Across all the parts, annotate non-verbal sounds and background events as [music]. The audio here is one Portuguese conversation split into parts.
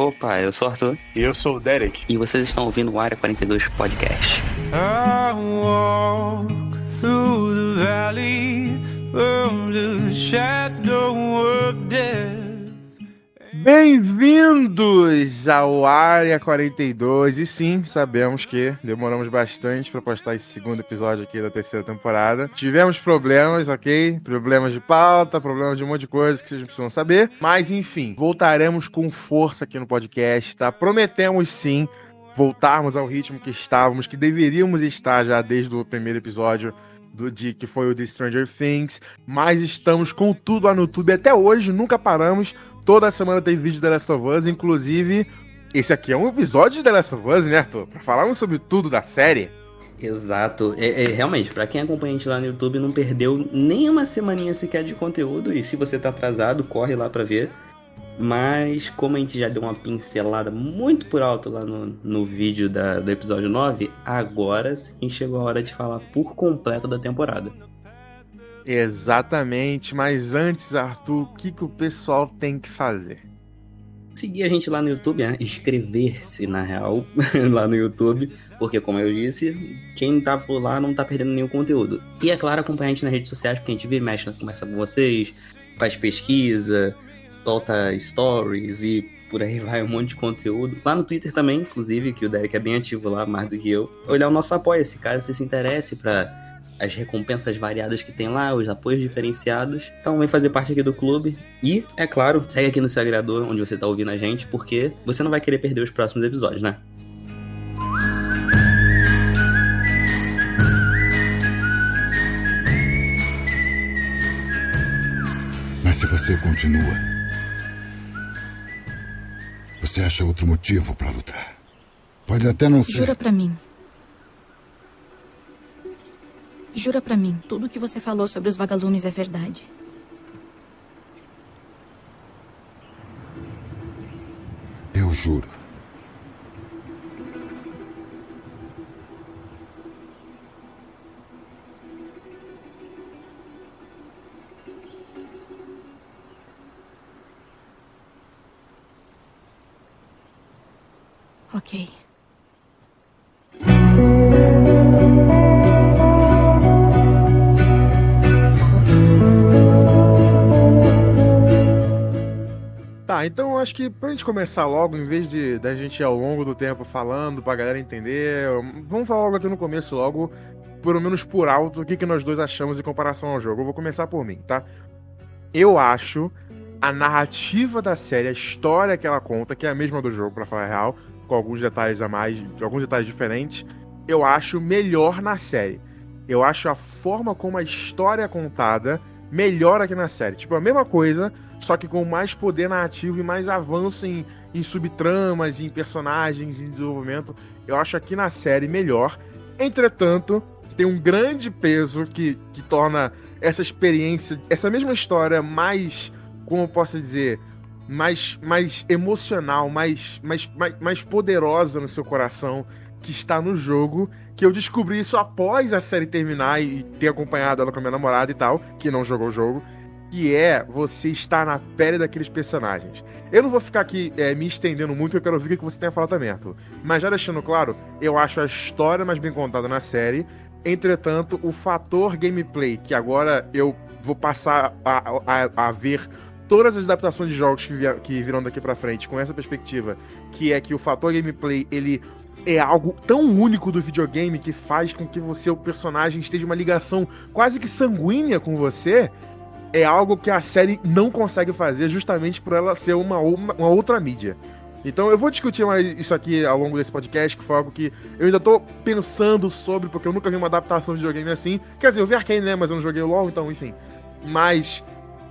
Opa, eu sou o Arthur. E eu sou o Derek. E vocês estão ouvindo o Área 42 Podcast. I walk through the valley from the shadow of death. Bem-vindos ao Área 42. E sim, sabemos que demoramos bastante para postar esse segundo episódio aqui da terceira temporada. Tivemos problemas, ok? Problemas de pauta, problemas de um monte de coisa que vocês precisam saber. Mas enfim, voltaremos com força aqui no podcast, tá? Prometemos sim voltarmos ao ritmo que estávamos, que deveríamos estar já desde o primeiro episódio do de que foi o The Stranger Things, mas estamos com tudo lá no YouTube até hoje, nunca paramos. Toda semana tem vídeo de The Last of Us, inclusive esse aqui é um episódio The Last of Us, né, Arthur? Pra falarmos sobre tudo da série. Exato. É, é, realmente, para quem acompanha a gente lá no YouTube, não perdeu nem uma semaninha sequer de conteúdo. E se você tá atrasado, corre lá pra ver. Mas, como a gente já deu uma pincelada muito por alto lá no, no vídeo da, do episódio 9, agora sim chegou a hora de falar por completo da temporada. Exatamente, mas antes, Arthur, o que, que o pessoal tem que fazer? Seguir a gente lá no YouTube, né? inscrever-se na real [laughs] lá no YouTube, porque como eu disse, quem tá por lá não tá perdendo nenhum conteúdo. E é claro, acompanhar a gente nas redes sociais, porque a gente vê, mexe, conversa com vocês, faz pesquisa, solta stories e por aí [laughs] vai um monte de conteúdo. Lá no Twitter também, inclusive, que o Derek é bem ativo lá, mais do que eu. Olhar o nosso apoio, se caso você se interesse para as recompensas variadas que tem lá, os apoios diferenciados. Então vem fazer parte aqui do clube. E, é claro, segue aqui no seu agregador onde você tá ouvindo a gente, porque você não vai querer perder os próximos episódios, né? Mas se você continua, você acha outro motivo para lutar. Pode até não ser. Jura pra mim. Jura pra mim, tudo o que você falou sobre os vagalumes é verdade. Eu juro. Então acho que pra gente começar logo, em vez de da gente ir ao longo do tempo falando pra galera entender, vamos falar logo aqui no começo, logo, pelo menos por alto, o que, que nós dois achamos em comparação ao jogo. Eu vou começar por mim, tá? Eu acho a narrativa da série, a história que ela conta, que é a mesma do jogo, pra falar a real, com alguns detalhes a mais, alguns detalhes diferentes, eu acho melhor na série. Eu acho a forma como a história é contada melhor aqui na série. Tipo, a mesma coisa, só que com mais poder narrativo e mais avanço em, em subtramas, em personagens, em desenvolvimento. Eu acho aqui na série melhor. Entretanto, tem um grande peso que, que torna essa experiência, essa mesma história mais, como eu posso dizer, mais, mais emocional, mais, mais, mais, mais poderosa no seu coração que está no jogo, que eu descobri isso após a série terminar e ter acompanhado ela com a minha namorada e tal, que não jogou o jogo, que é você estar na pele daqueles personagens. Eu não vou ficar aqui é, me estendendo muito, eu quero ouvir o que você tem a falar também, Arthur. Mas já deixando claro, eu acho a história mais bem contada na série, entretanto, o fator gameplay, que agora eu vou passar a, a, a ver todas as adaptações de jogos que, via, que virão daqui para frente com essa perspectiva, que é que o fator gameplay, ele é algo tão único do videogame que faz com que você, o personagem, esteja uma ligação quase que sanguínea com você, é algo que a série não consegue fazer justamente por ela ser uma, uma outra mídia. Então eu vou discutir mais isso aqui ao longo desse podcast, que foi algo que eu ainda tô pensando sobre, porque eu nunca vi uma adaptação de videogame assim. Quer dizer, eu vi Arkane, né, mas eu não joguei o LoL, então, enfim. Mas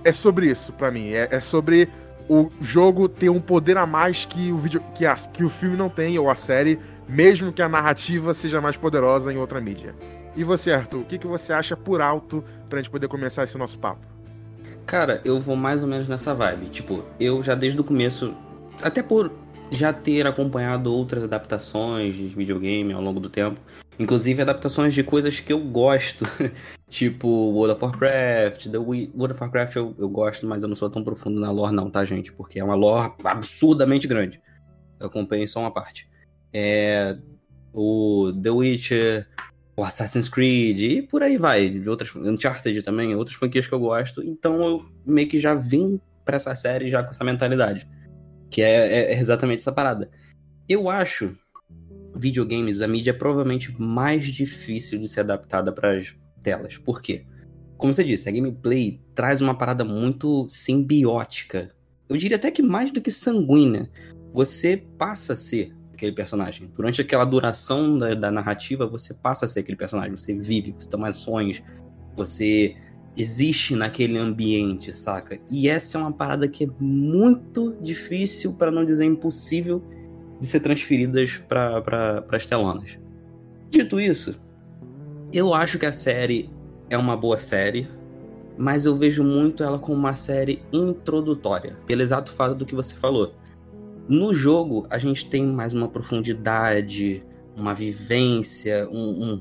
é sobre isso para mim, é, é sobre o jogo ter um poder a mais que o, vídeo, que, a, que o filme não tem, ou a série, mesmo que a narrativa seja mais poderosa em outra mídia. E você, Arthur, o que, que você acha por alto pra gente poder começar esse nosso papo? Cara, eu vou mais ou menos nessa vibe. Tipo, eu já desde o começo, até por já ter acompanhado outras adaptações de videogame ao longo do tempo, inclusive adaptações de coisas que eu gosto, [laughs] tipo World of Warcraft, The Wii... World of Warcraft eu, eu gosto, mas eu não sou tão profundo na lore não, tá, gente? Porque é uma lore absurdamente grande. Eu acompanhei só uma parte. É, o The Witcher, o Assassin's Creed e por aí vai. Outras, Uncharted também, outras franquias que eu gosto. Então eu meio que já vim pra essa série já com essa mentalidade. Que é, é exatamente essa parada. Eu acho videogames, a mídia é provavelmente mais difícil de ser adaptada para as telas. Por quê? Como você disse, a gameplay traz uma parada muito simbiótica. Eu diria até que mais do que sanguínea. Você passa a ser aquele personagem. Durante aquela duração da, da narrativa, você passa a ser aquele personagem. Você vive, você toma ações, você existe naquele ambiente, saca? E essa é uma parada que é muito difícil, para não dizer impossível, de ser transferidas para pra, as telonas. Dito isso, eu acho que a série é uma boa série, mas eu vejo muito ela como uma série introdutória, pelo exato fato do que você falou. No jogo, a gente tem mais uma profundidade, uma vivência, um, um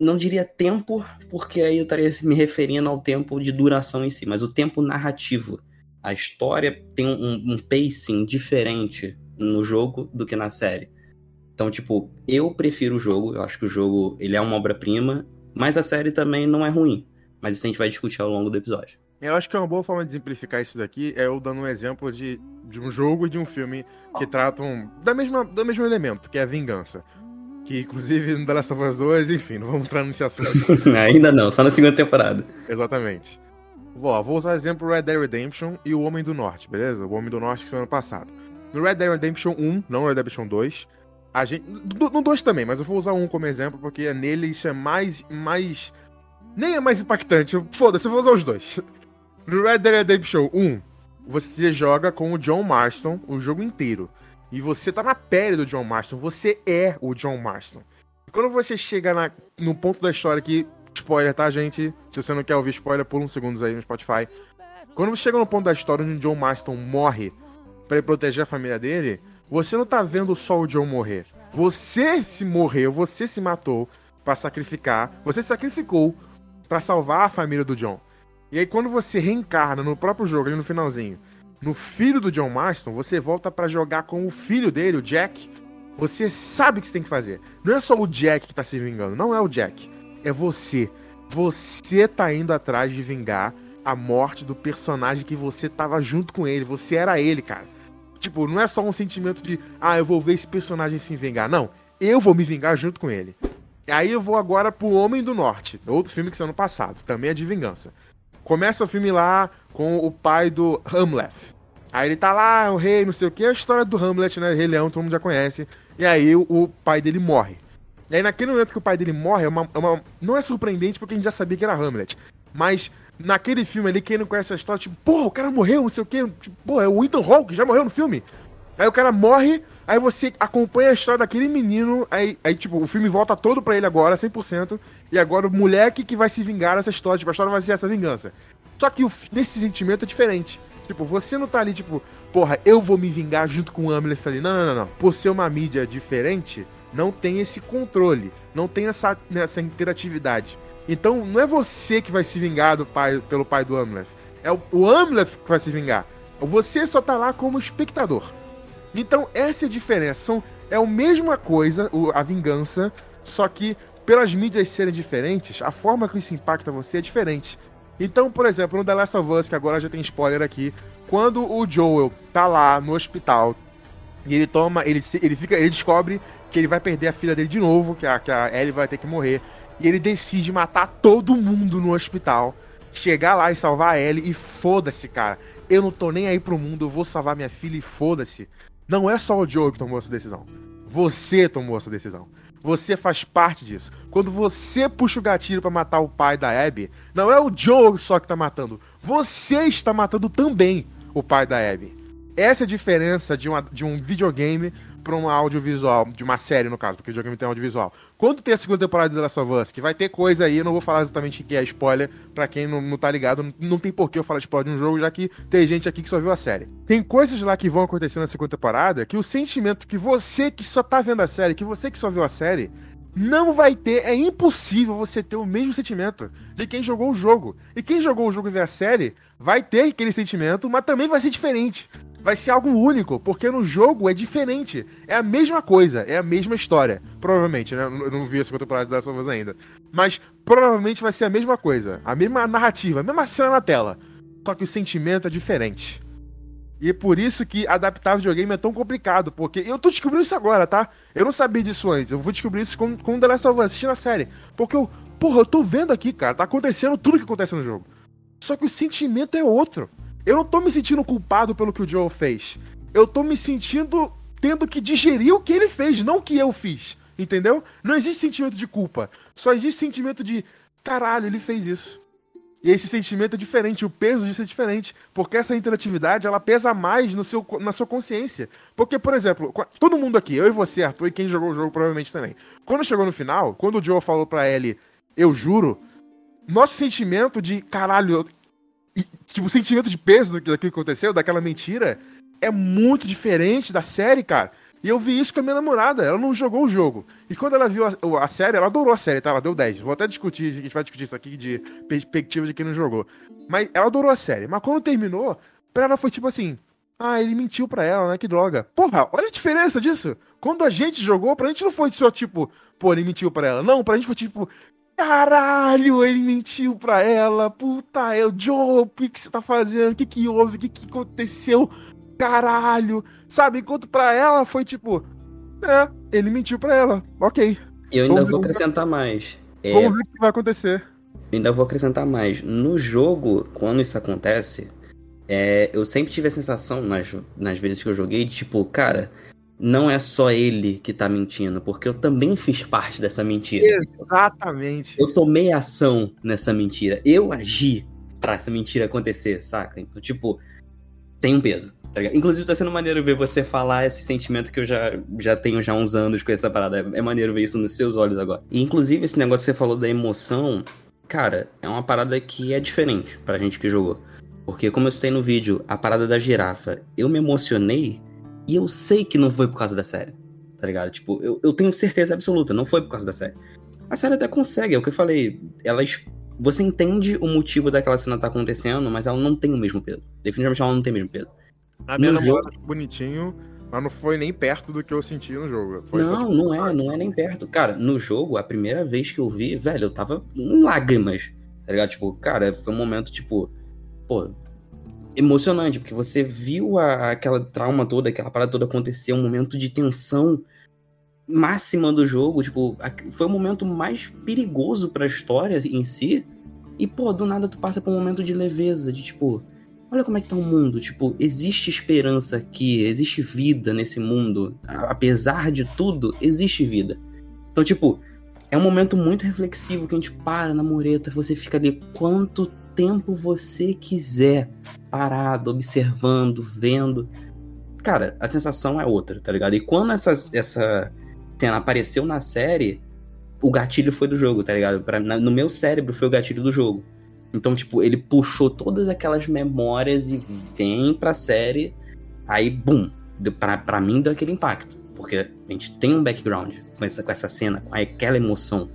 não diria tempo, porque aí eu estaria me referindo ao tempo de duração em si, mas o tempo narrativo. A história tem um, um pacing diferente no jogo do que na série. Então, tipo, eu prefiro o jogo, eu acho que o jogo ele é uma obra-prima, mas a série também não é ruim. Mas isso a gente vai discutir ao longo do episódio. Eu acho que é uma boa forma de exemplificar isso daqui é eu dando um exemplo de, de um jogo e de um filme que tratam da mesma, do mesmo elemento, que é a vingança. Que, inclusive, no The Last of Us 2, enfim, não vamos entrar nesse assunto. [laughs] Ainda não, só na segunda temporada. Exatamente. Bom, vou usar exemplo Red Dead Redemption e o Homem do Norte, beleza? O Homem do Norte que foi ano passado. No Red Dead Redemption 1, não Red Dead Redemption 2, a gente. No 2 também, mas eu vou usar um como exemplo, porque nele isso é mais. mais nem é mais impactante. Foda-se, eu vou usar os dois. No Red Dead Redemption 1, você joga com o John Marston o jogo inteiro. E você tá na pele do John Marston, você é o John Marston. Quando você chega na, no ponto da história que. Spoiler, tá, gente? Se você não quer ouvir spoiler, pula uns segundos aí no Spotify. Quando você chega no ponto da história onde o John Marston morre para proteger a família dele, você não tá vendo só o John morrer. Você se morreu, você se matou para sacrificar, você se sacrificou para salvar a família do John. E aí quando você reencarna no próprio jogo, ali no finalzinho, no filho do John Marston, você volta para jogar com o filho dele, o Jack. Você sabe o que você tem que fazer. Não é só o Jack que tá se vingando, não é o Jack. É você. Você tá indo atrás de vingar a morte do personagem que você tava junto com ele. Você era ele, cara. Tipo, não é só um sentimento de, ah, eu vou ver esse personagem se vingar. Não, eu vou me vingar junto com ele. E aí eu vou agora pro Homem do Norte, outro filme que saiu ano passado, também é de vingança. Começa o filme lá com o pai do Hamlet. Aí ele tá lá, o rei, não sei o que, a história do Hamlet, né? Rei Leão, todo mundo já conhece. E aí o, pai dele morre. E aí naquele momento que o pai dele morre, é uma, é uma, não é surpreendente porque a gente já sabia que era Hamlet. Mas naquele filme ali, quem não conhece a história, tipo, porra, o cara morreu, não sei o quê. Tipo, porra, é o Ethan Hawke, já morreu no filme. Aí o cara morre, aí você acompanha a história daquele menino, aí, aí tipo, o filme volta todo pra ele agora, 100%, e agora o moleque que vai se vingar dessa história, tipo, a história vai ser essa vingança. Só que o, nesse sentimento é diferente. Tipo, você não tá ali, tipo, porra, eu vou me vingar junto com o Hamlet ali. Não, não, não, não. Por ser uma mídia diferente, não tem esse controle, não tem essa, essa interatividade. Então não é você que vai se vingar do pai, pelo pai do Amleth. É o, o Amleth que vai se vingar. Você só tá lá como espectador. Então essa é a diferença. São, é a mesma coisa, a vingança, só que pelas mídias serem diferentes, a forma que isso impacta você é diferente. Então, por exemplo, no The Last of Us, que agora já tem spoiler aqui, quando o Joel tá lá no hospital e ele toma, ele, ele fica, ele descobre que ele vai perder a filha dele de novo, que a, que a Ellie vai ter que morrer. E ele decide matar todo mundo no hospital. Chegar lá e salvar a Ellie e foda-se, cara. Eu não tô nem aí pro mundo, eu vou salvar minha filha e foda-se. Não é só o Joe que tomou essa decisão. Você tomou essa decisão. Você faz parte disso. Quando você puxa o gatilho para matar o pai da Abby, não é o Joe só que tá matando. Você está matando também o pai da Abby. Essa é a diferença de, uma, de um videogame para um audiovisual, de uma série no caso, porque o videogame tem audiovisual. Quando tem a segunda temporada de The Last of Us, que vai ter coisa aí, eu não vou falar exatamente o que é spoiler, para quem não, não tá ligado, não, não tem por que eu falar spoiler de um jogo, já que tem gente aqui que só viu a série. Tem coisas lá que vão acontecer na segunda temporada que o sentimento que você que só tá vendo a série, que você que só viu a série, não vai ter, é impossível você ter o mesmo sentimento de quem jogou o jogo. E quem jogou o jogo e vê a série vai ter aquele sentimento, mas também vai ser diferente. Vai ser algo único, porque no jogo é diferente. É a mesma coisa, é a mesma história. Provavelmente, né? Eu não vi a segunda temporada da Last ainda. Mas provavelmente vai ser a mesma coisa. A mesma narrativa, a mesma cena na tela. Só que o sentimento é diferente. E é por isso que adaptar videogame é tão complicado, porque eu tô descobrindo isso agora, tá? Eu não sabia disso antes, eu vou descobrir isso com, com The Last of Us, assistindo a série. Porque eu, porra, eu tô vendo aqui, cara, tá acontecendo tudo que acontece no jogo. Só que o sentimento é outro. Eu não tô me sentindo culpado pelo que o Joel fez. Eu tô me sentindo tendo que digerir o que ele fez, não o que eu fiz. Entendeu? Não existe sentimento de culpa. Só existe sentimento de caralho, ele fez isso. E esse sentimento é diferente, o peso disso é diferente, porque essa interatividade ela pesa mais no seu, na sua consciência. Porque, por exemplo, todo mundo aqui, eu e você, Arthur, e quem jogou o jogo provavelmente também. Quando chegou no final, quando o Joe falou pra Ellie, eu juro, nosso sentimento de caralho, tipo, o sentimento de peso daquilo que aconteceu, daquela mentira, é muito diferente da série, cara. E eu vi isso com a minha namorada, ela não jogou o jogo. E quando ela viu a, a, série, ela adorou a série, tá? Ela deu 10. Vou até discutir, a gente vai discutir isso aqui de perspectiva de quem não jogou. Mas ela adorou a série. Mas quando terminou, pra ela foi tipo assim: ah, ele mentiu pra ela, né? Que droga. Porra, olha a diferença disso. Quando a gente jogou, pra gente não foi só tipo, pô, ele mentiu pra ela. Não, pra gente foi tipo, caralho, ele mentiu pra ela. Puta, é o Joe, o que, que você tá fazendo? O que, que houve? O que, que aconteceu? caralho, sabe? Enquanto pra ela foi tipo, é, ele mentiu pra ela, ok. Eu ainda vamos vou acrescentar mais. É, vamos ver o que vai acontecer. Eu ainda vou acrescentar mais. No jogo, quando isso acontece, é, eu sempre tive a sensação, nas, nas vezes que eu joguei, de tipo, cara, não é só ele que tá mentindo, porque eu também fiz parte dessa mentira. Exatamente. Eu tomei ação nessa mentira. Eu agi pra essa mentira acontecer, saca? Então, tipo, tem um peso. Tá Inclusive, tá sendo maneiro ver você falar esse sentimento que eu já, já tenho já uns anos com essa parada. É, é maneiro ver isso nos seus olhos agora. E, inclusive, esse negócio que você falou da emoção, cara, é uma parada que é diferente pra gente que jogou. Porque, como eu citei no vídeo, a parada da girafa, eu me emocionei e eu sei que não foi por causa da série. Tá ligado? Tipo, eu, eu tenho certeza absoluta, não foi por causa da série. A série até consegue, é o que eu falei. Ela você entende o motivo daquela cena tá acontecendo, mas ela não tem o mesmo peso. Definitivamente ela não tem o mesmo peso. A minha namorada jogo... bonitinho, mas não foi nem perto do que eu senti no jogo. Foi não, tipo... não é, não é nem perto. Cara, no jogo, a primeira vez que eu vi, velho, eu tava em lágrimas. Tá ligado? Tipo, cara, foi um momento, tipo, pô, emocionante, porque você viu a, aquela trauma toda, aquela parada toda acontecer, um momento de tensão máxima do jogo, tipo, foi o momento mais perigoso para a história em si. E pô, do nada tu passa por um momento de leveza, de tipo, olha como é que tá o mundo, tipo, existe esperança aqui, existe vida nesse mundo. Apesar de tudo, existe vida. Então, tipo, é um momento muito reflexivo que a gente para na mureta, você fica ali quanto tempo você quiser, parado, observando, vendo. Cara, a sensação é outra, tá ligado? E quando essa, essa cena apareceu na série, o gatilho foi do jogo, tá ligado? Pra, na, no meu cérebro foi o gatilho do jogo. Então, tipo, ele puxou todas aquelas memórias e vem pra série. Aí, bum, pra, pra mim deu aquele impacto. Porque a gente tem um background com essa, com essa cena, com aquela emoção.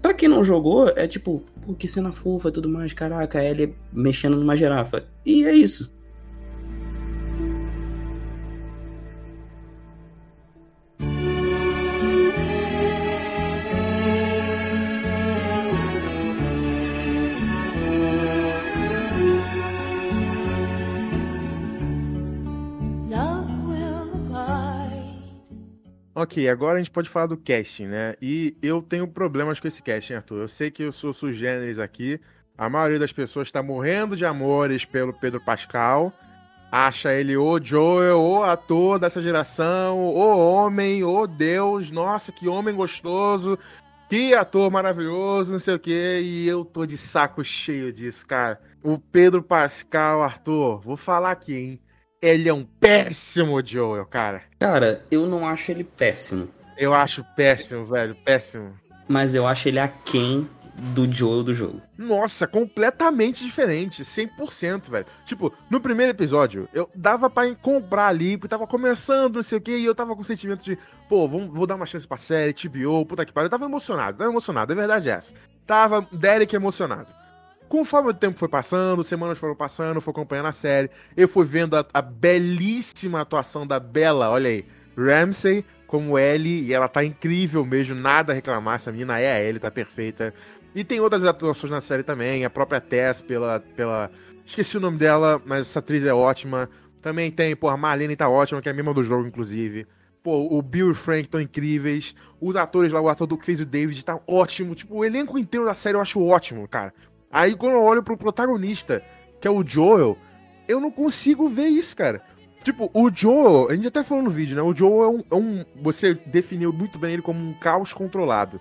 Pra quem não jogou, é tipo, pô, que cena fofa e tudo mais. Caraca, ele mexendo numa girafa. E é isso. Ok, agora a gente pode falar do casting, né? E eu tenho problemas com esse casting, Arthur. Eu sei que eu sou sugêneres aqui. A maioria das pessoas está morrendo de amores pelo Pedro Pascal. Acha ele o Joel, o ator dessa geração, o homem, o Deus. Nossa, que homem gostoso. Que ator maravilhoso, não sei o quê. E eu tô de saco cheio disso, cara. O Pedro Pascal, Arthur, vou falar aqui, hein? Ele é um péssimo Joel, cara. Cara, eu não acho ele péssimo. Eu acho péssimo, velho, péssimo. Mas eu acho ele aquém do Joel do jogo. Nossa, completamente diferente, 100%, velho. Tipo, no primeiro episódio, eu dava para comprar ali, porque tava começando, não sei o que, e eu tava com o sentimento de, pô, vou, vou dar uma chance pra série, TBO, puta que pariu. Eu tava emocionado, tava emocionado, a verdade é essa. Tava Derek emocionado. Conforme o tempo foi passando, semanas foram passando, fui acompanhando a série, eu fui vendo a, a belíssima atuação da Bella, olha aí, Ramsey como Ellie, e ela tá incrível mesmo, nada a reclamar, essa menina é a Ellie, tá perfeita. E tem outras atuações na série também, a própria Tess pela, pela... Esqueci o nome dela, mas essa atriz é ótima. Também tem, pô, a Marlene tá ótima, que é a mesma do jogo, inclusive. Pô, o Bill e o Frank estão incríveis. Os atores lá, o ator do que fez o David tá ótimo. Tipo, o elenco inteiro da série eu acho ótimo, cara. Aí quando eu olho pro protagonista, que é o Joel, eu não consigo ver isso, cara. Tipo, o Joel, a gente até falou no vídeo, né? O Joel é um, é um. Você definiu muito bem ele como um caos controlado.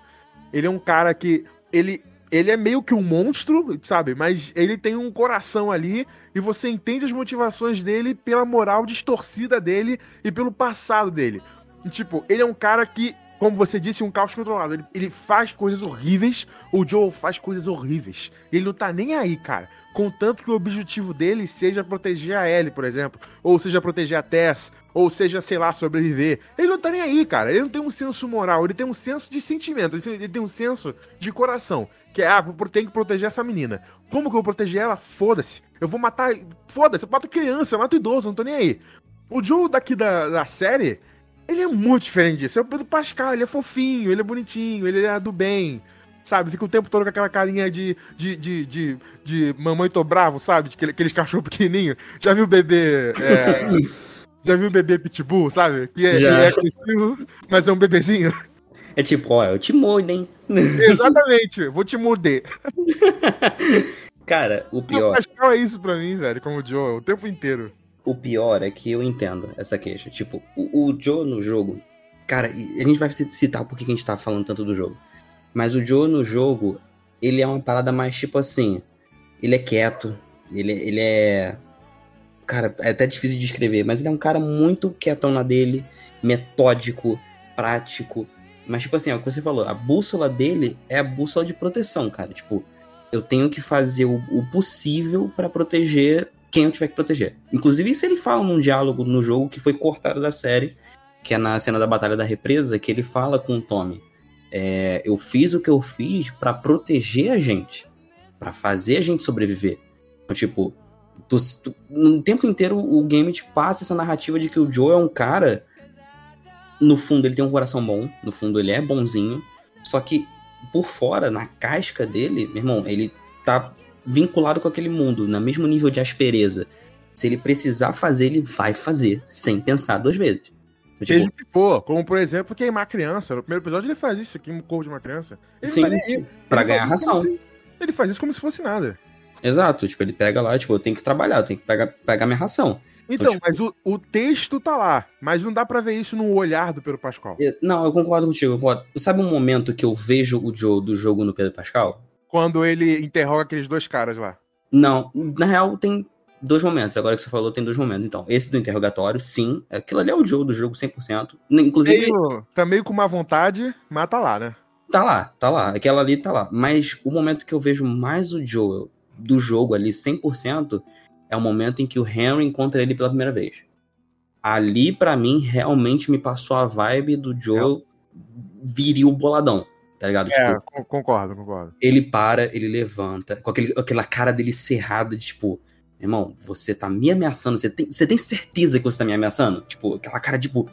Ele é um cara que. Ele, ele é meio que um monstro, sabe? Mas ele tem um coração ali e você entende as motivações dele pela moral distorcida dele e pelo passado dele. Tipo, ele é um cara que, como você disse, um caos controlado. Ele, ele faz coisas horríveis, o Joel faz coisas horríveis. Ele não tá nem aí, cara. Contanto que o objetivo dele seja proteger a Ellie, por exemplo, ou seja proteger a Tess, ou seja, sei lá, sobreviver. Ele não tá nem aí, cara. Ele não tem um senso moral, ele tem um senso de sentimento, ele tem um senso de coração. Que é, ah, vou, ter que proteger essa menina. Como que eu vou proteger ela? Foda-se. Eu vou matar. Foda-se, eu mato criança, eu mato idoso, não tô nem aí. O Joe daqui da, da série, ele é muito diferente disso. É o Pedro Pascal, ele é fofinho, ele é bonitinho, ele é do bem. Sabe? Fica o tempo todo com aquela carinha de, de, de, de, de mamãe tô bravo, sabe? De aqueles cachorros pequenininhos. Já viu o bebê. É... [laughs] Já viu o bebê pitbull, sabe? Que é, é agressivo, mas é um bebezinho. É tipo, ó, eu te mordo, hein? [laughs] Exatamente, vou te morder. [laughs] Cara, o O pior, Pascal é isso pra mim, velho, como o Joe, o tempo inteiro. O pior é que eu entendo essa queixa. Tipo, o, o Joe no jogo. Cara, a gente vai citar por que a gente tá falando tanto do jogo. Mas o Joe no jogo, ele é uma parada mais tipo assim. Ele é quieto. Ele, ele é. Cara, é até difícil de descrever, mas ele é um cara muito quietão na dele, metódico, prático. Mas, tipo assim, é o que você falou, a bússola dele é a bússola de proteção, cara. Tipo, eu tenho que fazer o, o possível pra proteger quem eu tiver que proteger. Inclusive, isso ele fala num diálogo no jogo que foi cortado da série, que é na cena da Batalha da Represa, que ele fala com o Tommy. É, eu fiz o que eu fiz pra proteger a gente, Pra fazer a gente sobreviver. Então, tipo, tu, tu- no tempo inteiro o game te passa essa narrativa de que o Joe é um cara. No fundo, ele tem um coração bom, no fundo, ele é bonzinho, só que por fora, na casca dele, meu irmão, ele tá vinculado com aquele mundo, no mesmo nível de aspereza. Se ele precisar fazer, ele vai fazer, sem pensar duas vezes. Então, Seja tipo, o que for, como por exemplo, queimar criança. No primeiro episódio ele faz isso, queima o corpo de uma criança. Ele sim, sim, aí. pra Ele ganhar ração. como- Ele faz isso como se fosse nada. Exato, tipo, ele pega lá, tipo, eu tenho que trabalhar, eu tenho que pegar, pegar minha ração. Então, tipo- mas o, o texto tá lá. Mas não dá pra ver isso no olhar do Pedro Pascal. Eu- Não, eu concordo contigo, eu concordo. Sabe um momento que eu vejo o Joe do jogo no Pedro Pascal? Quando ele interroga aqueles dois caras lá. Não, na real tem dois momentos. Agora que você falou, tem dois momentos. Então, esse do interrogatório, sim. Aquilo ali é o Joe do jogo 100%. Inclusive, Meio, tá meio com má vontade, mas tá lá, né? tá lá, tá lá. Aquela ali tá lá. Mas o momento que eu vejo mais o Joel do jogo ali 100% é o momento em que o Henry encontra ele pela primeira vez. Ali, pra mim, realmente me passou a vibe do Joel viril boladão. Tá ligado? É, Tipo, con- concordo, concordo. ele para, ele levanta, com aquele, aquela cara dele cerrada de tipo, irmão, você tá me ameaçando, você tem, você tem certeza que você tá me ameaçando? Tipo, aquela cara tipo,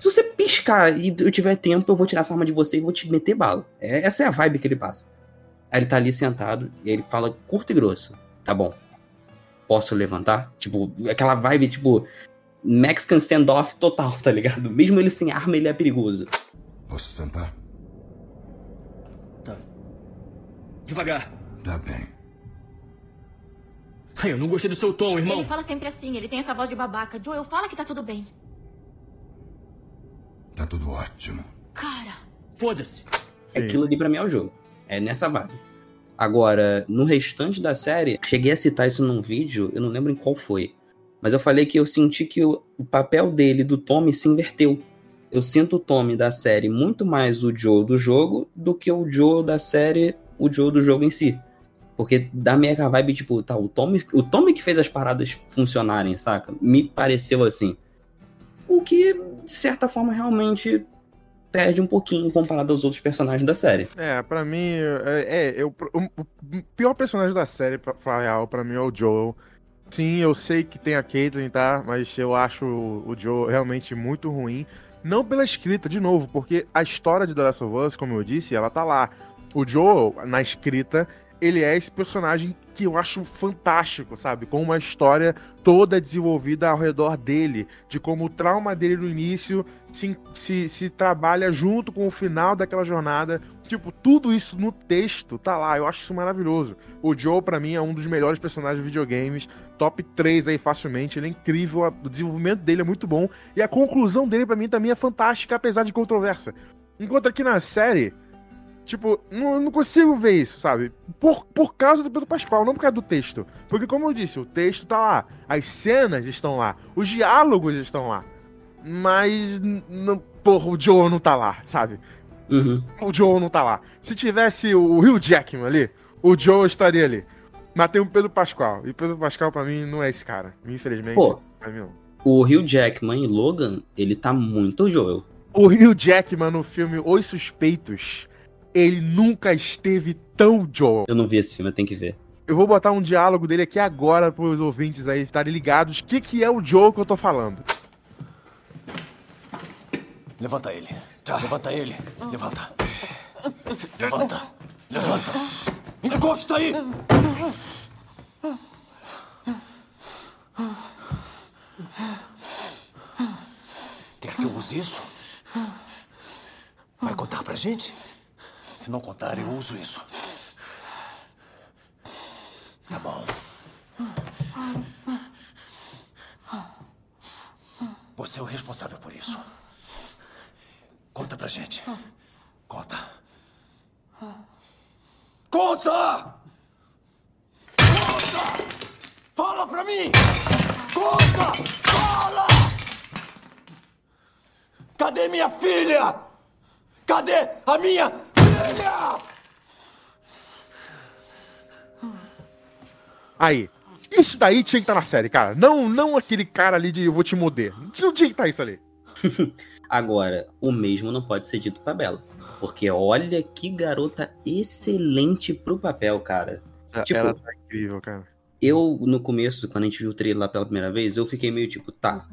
se você piscar e eu tiver tempo, eu vou tirar essa arma de você e vou te meter bala. É, essa é a vibe que ele passa. Aí ele tá ali sentado e aí ele fala curto e grosso, tá bom, posso levantar? Tipo, aquela vibe tipo, Mexican standoff total, [laughs] tá ligado? Mesmo ele sem arma, ele é perigoso. Posso sentar? Devagar. Tá bem. Ai, eu não gostei do seu tom, irmão. Ele fala sempre assim, ele tem essa voz de babaca. Joel, fala que tá tudo bem. Tá tudo ótimo. Cara, Foda-se. É Aquilo ali pra mim é o jogo. É nessa vibe. Agora, no restante da série, cheguei a citar isso num vídeo, eu não lembro em qual foi. Mas eu falei que eu senti que o, o papel dele, do Tommy, se inverteu. Eu sinto o Tommy da série muito mais o Joe do jogo do que o Joe da série, o Joe do jogo em si. Porque dá meio que a vibe, tipo, tá, o Tommy, o Tommy que fez as paradas funcionarem, saca? Me pareceu assim. O que, de certa forma, realmente perde um pouquinho comparado aos outros personagens da série. É, pra mim, é, é, eu, o, o pior personagem da série, pra falar real, pra mim é o Joel. Sim, eu sei que tem a Caitlyn, tá? Mas eu acho o, Joel realmente muito ruim. Não pela escrita, de novo, porque a história de The Last of Us, como eu disse, ela tá lá. O Joel, na escrita, ele é esse personagem que eu acho fantástico, sabe? Com uma história toda desenvolvida ao redor dele, de como o trauma dele no início se, se, se trabalha junto com o final daquela jornada. Tipo, tudo isso no texto tá lá, eu acho isso maravilhoso. O Joe, para mim, é um dos melhores personagens de videogames, top 3 aí facilmente, ele é incrível, o desenvolvimento dele é muito bom, e a conclusão dele para mim também é fantástica, apesar de controversa. Enquanto aqui na série, Tipo, não, não consigo ver isso, sabe? Por, por causa do Pedro Pascoal, não por causa do texto. Porque, como eu disse, o texto tá lá, as cenas estão lá, os diálogos estão lá. Mas, não, porra, o Joe não tá lá, sabe? Uhum. O Joe não tá lá. Se tivesse o Hugh Jackman ali, o Joe estaria ali. Mas tem o Pedro Pascal. E o Pedro Pascal, pra mim, não é esse cara. Infelizmente, Pô. pra mim não. O Hugh Jackman em Logan, ele tá muito Joel. O Hugh Jackman no filme Os Suspeitos, ele nunca esteve tão Joel. Eu não vi esse filme, eu tenho que ver. Eu vou botar um diálogo dele aqui agora pros ouvintes aí estarem ligados. O que, que é o Joel que eu tô falando? Levanta ele. Levanta ele. Levanta. Levanta. Levanta. Encosta aí! Quer que eu use isso? Vai contar pra gente? Se não contar, eu uso isso. Tá bom. Você é o responsável por isso. Conta pra gente. Conta. Conta! Conta! Fala pra mim! Conta! Fala! Cadê minha filha? Cadê a minha? Aí. Isso daí tinha que estar na série, cara. Não, não aquele cara ali de eu vou te moder. Não tinha que estar isso ali. [laughs] Agora, o mesmo não pode ser dito pra Bela. Porque olha que garota excelente pro papel, cara. Tipo- Ela tá incrível, cara. Eu, no começo, quando a gente viu o trailer lá pela primeira vez, eu fiquei meio tipo, tá,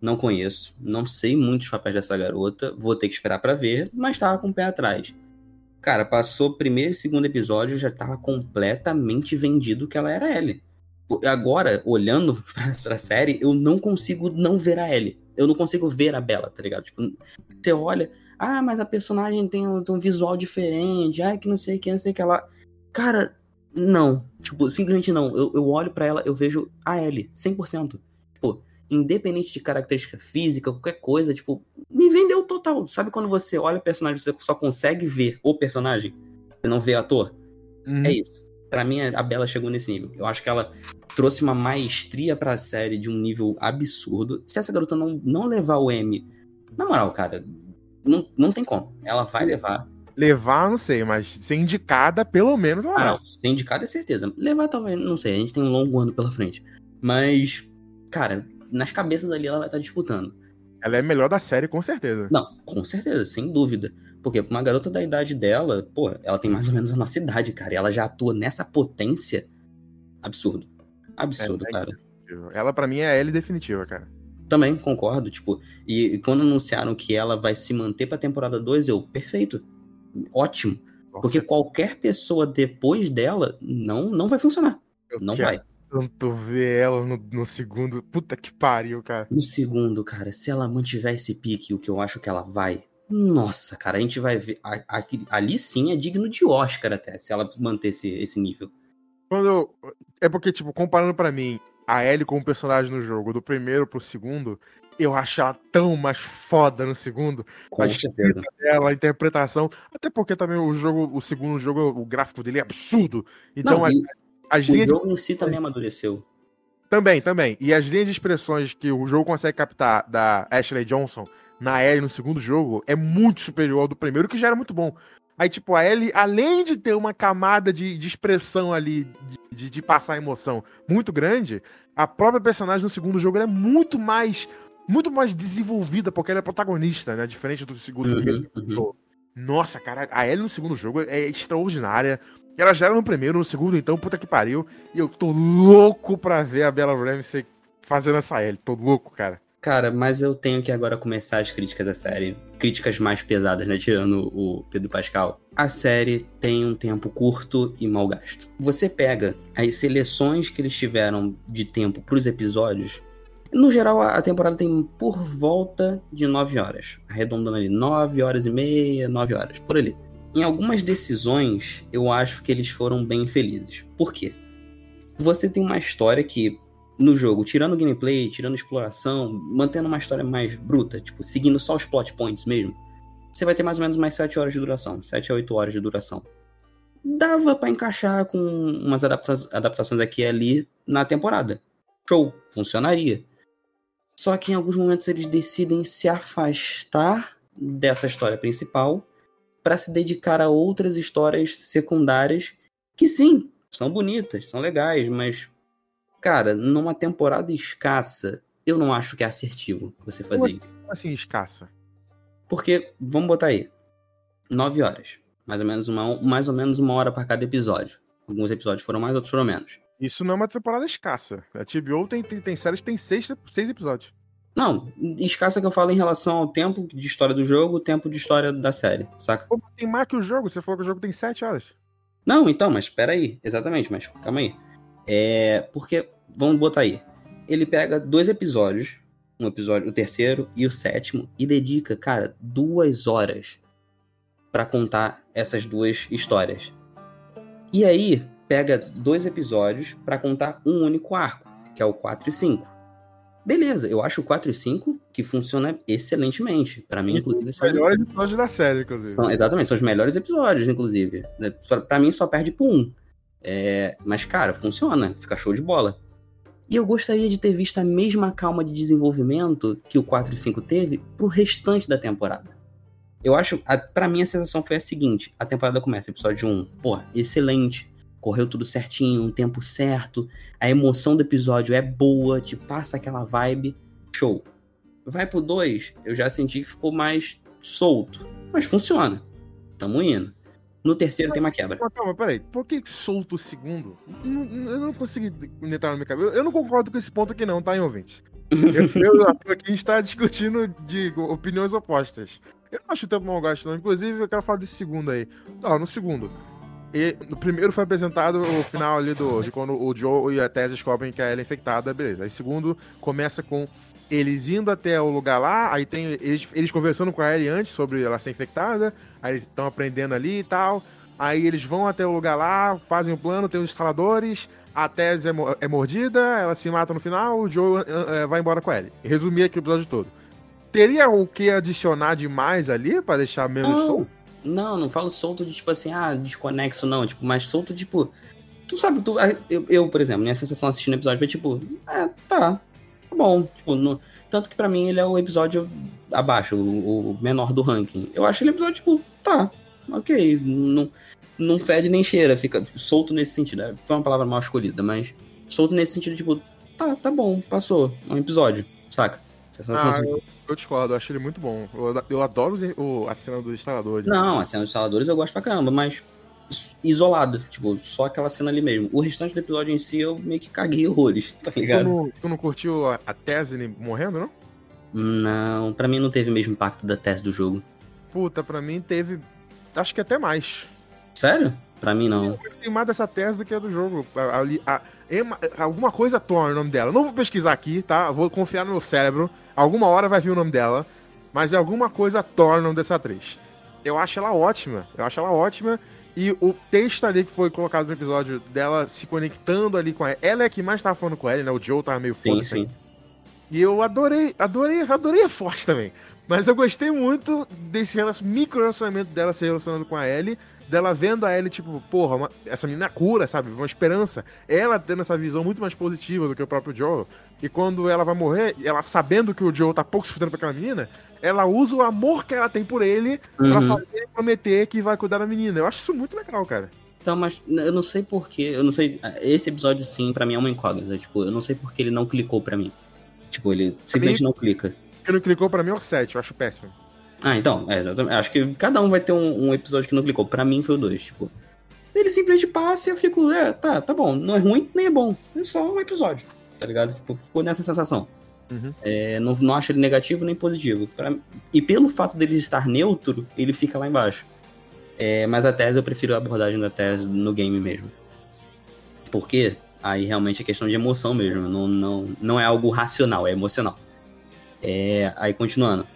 não conheço, não sei muitos papéis dessa garota, vou ter que esperar pra ver, mas tava com o pé atrás. Cara, passou primeiro e segundo episódio, já tava completamente vendido que ela era Ellie. Agora, olhando [laughs] pra, pra série, eu não consigo não ver a Ellie. Eu não consigo ver a Bella, tá ligado? Tipo, você olha, ah, mas a personagem tem um, tem um visual diferente, ah, que não sei o que, não sei o que lá. Cara, não. Tipo, simplesmente não. Eu, eu olho pra ela, eu vejo a Ellie, 100%. Tipo, independente de característica física, qualquer coisa, tipo, me vendeu total. Sabe quando você olha o personagem, você só consegue ver o personagem? Você não vê ator? Uhum. É isso. Pra mim, a Bela chegou nesse nível. Eu acho que ela trouxe uma maestria pra série de um nível absurdo. Se essa garota não, não levar o M, na moral, cara, não, não tem como. Ela vai levar. Levar, não sei, mas ser indicada, pelo menos, ela Ah, vai. não. Ser indicada é certeza. Levar talvez, não sei. A gente tem um longo ano pela frente. Mas, cara, nas cabeças ali ela vai estar disputando. Ela é melhor da série, com certeza. Não, com certeza, sem dúvida. Porque uma garota da idade dela, pô, ela tem mais ou menos a nossa idade, cara. E ela já atua nessa potência. Absurdo. Absurdo, É, é cara. Ela, pra mim, é a L definitiva, cara. Também concordo, tipo, e, quando anunciaram que ela vai se manter pra temporada 2, eu, perfeito. Ótimo. Porque qualquer pessoa depois dela não, não vai funcionar. Eu Não quero vai. Tanto ver ela no, no segundo. Puta que pariu, cara. No segundo, cara, se ela mantiver esse pique, o que eu acho que ela vai. Nossa, cara, a gente vai ver. a- a- ali sim é digno de Oscar até, se ela manter esse, esse nível. Quando eu... É porque, tipo, comparando pra mim a Ellie como personagem no jogo, do primeiro pro segundo, eu acho ela tão mais foda no segundo. Com a certeza. dela, a interpretação. Até porque também o jogo, o segundo jogo, o gráfico dele é absurdo. Então, Não, as, e as o linhas de jogo em si também amadureceu. Também, também. E as linhas de expressões que o jogo consegue captar da Ashley Johnson na Ellie no segundo jogo é muito superior ao do primeiro, que já era muito bom. Aí, tipo, a Ellie, além de ter uma camada de, de expressão ali, de, de, de passar emoção muito grande, a própria personagem no segundo jogo é muito mais muito mais desenvolvida, porque ela é protagonista, né? Diferente do segundo Uhum, jogo. Nossa, cara, a Ellie no segundo jogo é extraordinária. Ela já era no primeiro, no segundo, então, puta que pariu. E eu tô louco pra ver a Bella Ramsey fazendo essa Ellie. Tô louco, cara. Cara, mas eu tenho que agora começar as críticas à série. Críticas mais pesadas, né? Tirando o Pedro Pascal. A série tem um tempo curto e mal gasto. Você pega as seleções que eles tiveram de tempo pros episódios. No geral, a temporada tem por volta de 9 horas. Arredondando ali, 9 horas e meia, 9 horas, por ali. Em algumas decisões, eu acho que eles foram bem felizes. Por quê? Você tem uma história que, no jogo, tirando gameplay, tirando exploração, mantendo uma história mais bruta, tipo, seguindo só os plot points mesmo, você vai ter mais ou menos mais 7 horas de duração, 7 a 8 horas de duração. Dava pra encaixar com umas adapta adaptações aqui e ali na temporada. Show, funcionaria. Só que em alguns momentos eles decidem se afastar dessa história principal para se dedicar a outras histórias secundárias que sim, são bonitas, são legais, mas cara, numa temporada escassa, eu não acho que é assertivo você fazer Como isso. Assim, escassa? Porque vamos botar aí, nove horas, mais ou menos uma, mais ou menos uma hora para cada episódio. Alguns episódios foram mais, outros foram menos. Isso não é uma temporada escassa. A TBO tem, tem, tem séries que tem seis, seis episódios. Não, escassa que eu falo em relação ao tempo de história do jogo, o tempo de história da série, saca? Pô, tem mais que o jogo. Você falou que o jogo tem sete horas. Não, então, mas espera aí, exatamente, mas calma aí. É, porque vamos botar aí. Ele pega dois episódios, um episódio, o terceiro e o sétimo, e dedica, cara, duas horas pra contar essas duas histórias. E aí pega dois episódios pra contar um único arco, que é o 4 e 5. Beleza, eu acho o 4 e 5 que funciona excelentemente. Pra mim, inclusive, Os são- melhores episódios da série, inclusive. são, exatamente, são os melhores episódios, inclusive. Pra, pra mim, só perde por um. É, mas, cara, funciona, fica show de bola. E eu gostaria de ter visto a mesma calma de desenvolvimento que o 4 e 5 teve pro restante da temporada. Eu acho, a, pra mim, a sensação foi a seguinte: a temporada começa, episódio 1, pô, excelente. Correu tudo certinho, um tempo certo. A emoção do episódio é boa, te passa aquela vibe. Show. Vai pro 2, eu já senti que ficou mais solto. Mas funciona. Tamo indo. No terceiro tem uma quebra. Mas calma, peraí. Por que solto o segundo? Não- Eu não consegui entrar na minha cabeça. Eu não concordo com esse ponto aqui, não, tá, em ouvinte? Eu, [laughs] eu tô aqui está discutindo de opiniões opostas. Eu não acho o tempo mal gasto, não. Inclusive, eu quero falar desse segundo aí. Ó, no segundo. E no primeiro foi apresentado o final ali do, de quando o Joe e a Tess descobrem que ela é infectada, beleza. Aí segundo começa com eles indo até o lugar lá, aí tem eles, eles conversando com a Ellie antes sobre ela ser infectada, aí eles estão aprendendo ali e tal. Aí eles vão até o lugar lá, fazem o plano, tem os instaladores, a Tess é, é mordida, ela se mata no final, o Joe eh, vai embora com a Ellie. Resumir aqui o episódio todo. Teria o que adicionar demais ali pra deixar menos solto? Não, não falo solto de tipo assim, ah, desconexo, não. Tipo, mas solto, tipo. Tu sabe, tu, eu, eu, por exemplo, minha sensação assistindo o episódio foi tipo, é, tá, tá bom. Tipo, no- tanto que pra mim ele é o episódio abaixo, o, o menor do ranking. Eu acho ele episódio, tipo, tá, ok. Não, não fede nem cheira, fica solto nesse sentido. É, Foi uma palavra mal escolhida, mas solto nesse sentido, tipo, tá, tá bom, passou. É um episódio, saca? Ah, eu, eu discordo, eu acho ele muito bom. Eu, eu adoro os- o- a cena dos instaladores. Não, a cena dos instaladores eu gosto pra caramba, mas is- isolado, tipo, só aquela cena ali mesmo. O restante do episódio em si eu meio que caguei [laughs] horrores, tá Tu ligado? não, tu não curtiu a, a Tess morrendo, não? Não, pra mim não teve o mesmo impacto da tese do jogo. Puta, pra mim teve. Acho que até mais. Sério? Pra mim não. Tem mais dessa tese do que a do jogo. A- ali- a- Emma- alguma coisa torna o nome dela. Não vou pesquisar aqui, tá? Vou confiar no meu cérebro. Alguma hora vai vir o nome dela. Mas alguma coisa torna o nome dessa atriz. Eu acho ela ótima. Eu acho ela ótima. E o texto ali que foi colocado no episódio dela se conectando ali com ela. Ela é que mais tava falando com ela, né? O Joe tava meio Sim, foda. sim. E eu adorei, adorei, adorei a Forte também. Mas eu gostei muito desse micro relacionamento dela se relacionando com a Ellie, dela vendo a Ellie, tipo, porra, uma- essa menina cura, sabe? Uma esperança. Ela tendo essa visão muito mais positiva do que o próprio Joe. E quando ela vai morrer, ela sabendo que o Joe tá pouco se fudendo pra aquela menina, ela usa o amor que ela tem por ele pra Uhum. fazer ele prometer que vai cuidar da menina. Eu acho isso muito legal, cara. Então, mas eu não sei porquê, eu não sei. Esse episódio sim, pra mim é uma incógnita. Tipo, eu não sei porque ele não clicou pra mim. Tipo, ele simplesmente não clica. Quem não clicou pra mim é o 7, eu acho péssimo. Ah, então, é, exatamente. Acho que cada um vai ter um, um episódio que não clicou. Pra mim foi o 2, tipo. Ele simplesmente passa e eu fico, é, tá, tá bom. Não é ruim, nem é bom. É só um episódio, tá ligado? Tipo, ficou nessa sensação. Uhum. É, não, não acho ele negativo nem positivo. Pra- e pelo fato dele estar neutro, ele fica lá embaixo. É, mas a tese eu prefiro a abordagem da tese no game mesmo. Por quê? Aí realmente é questão de emoção mesmo. Não, não, não é algo racional, é emocional. É, aí continuando.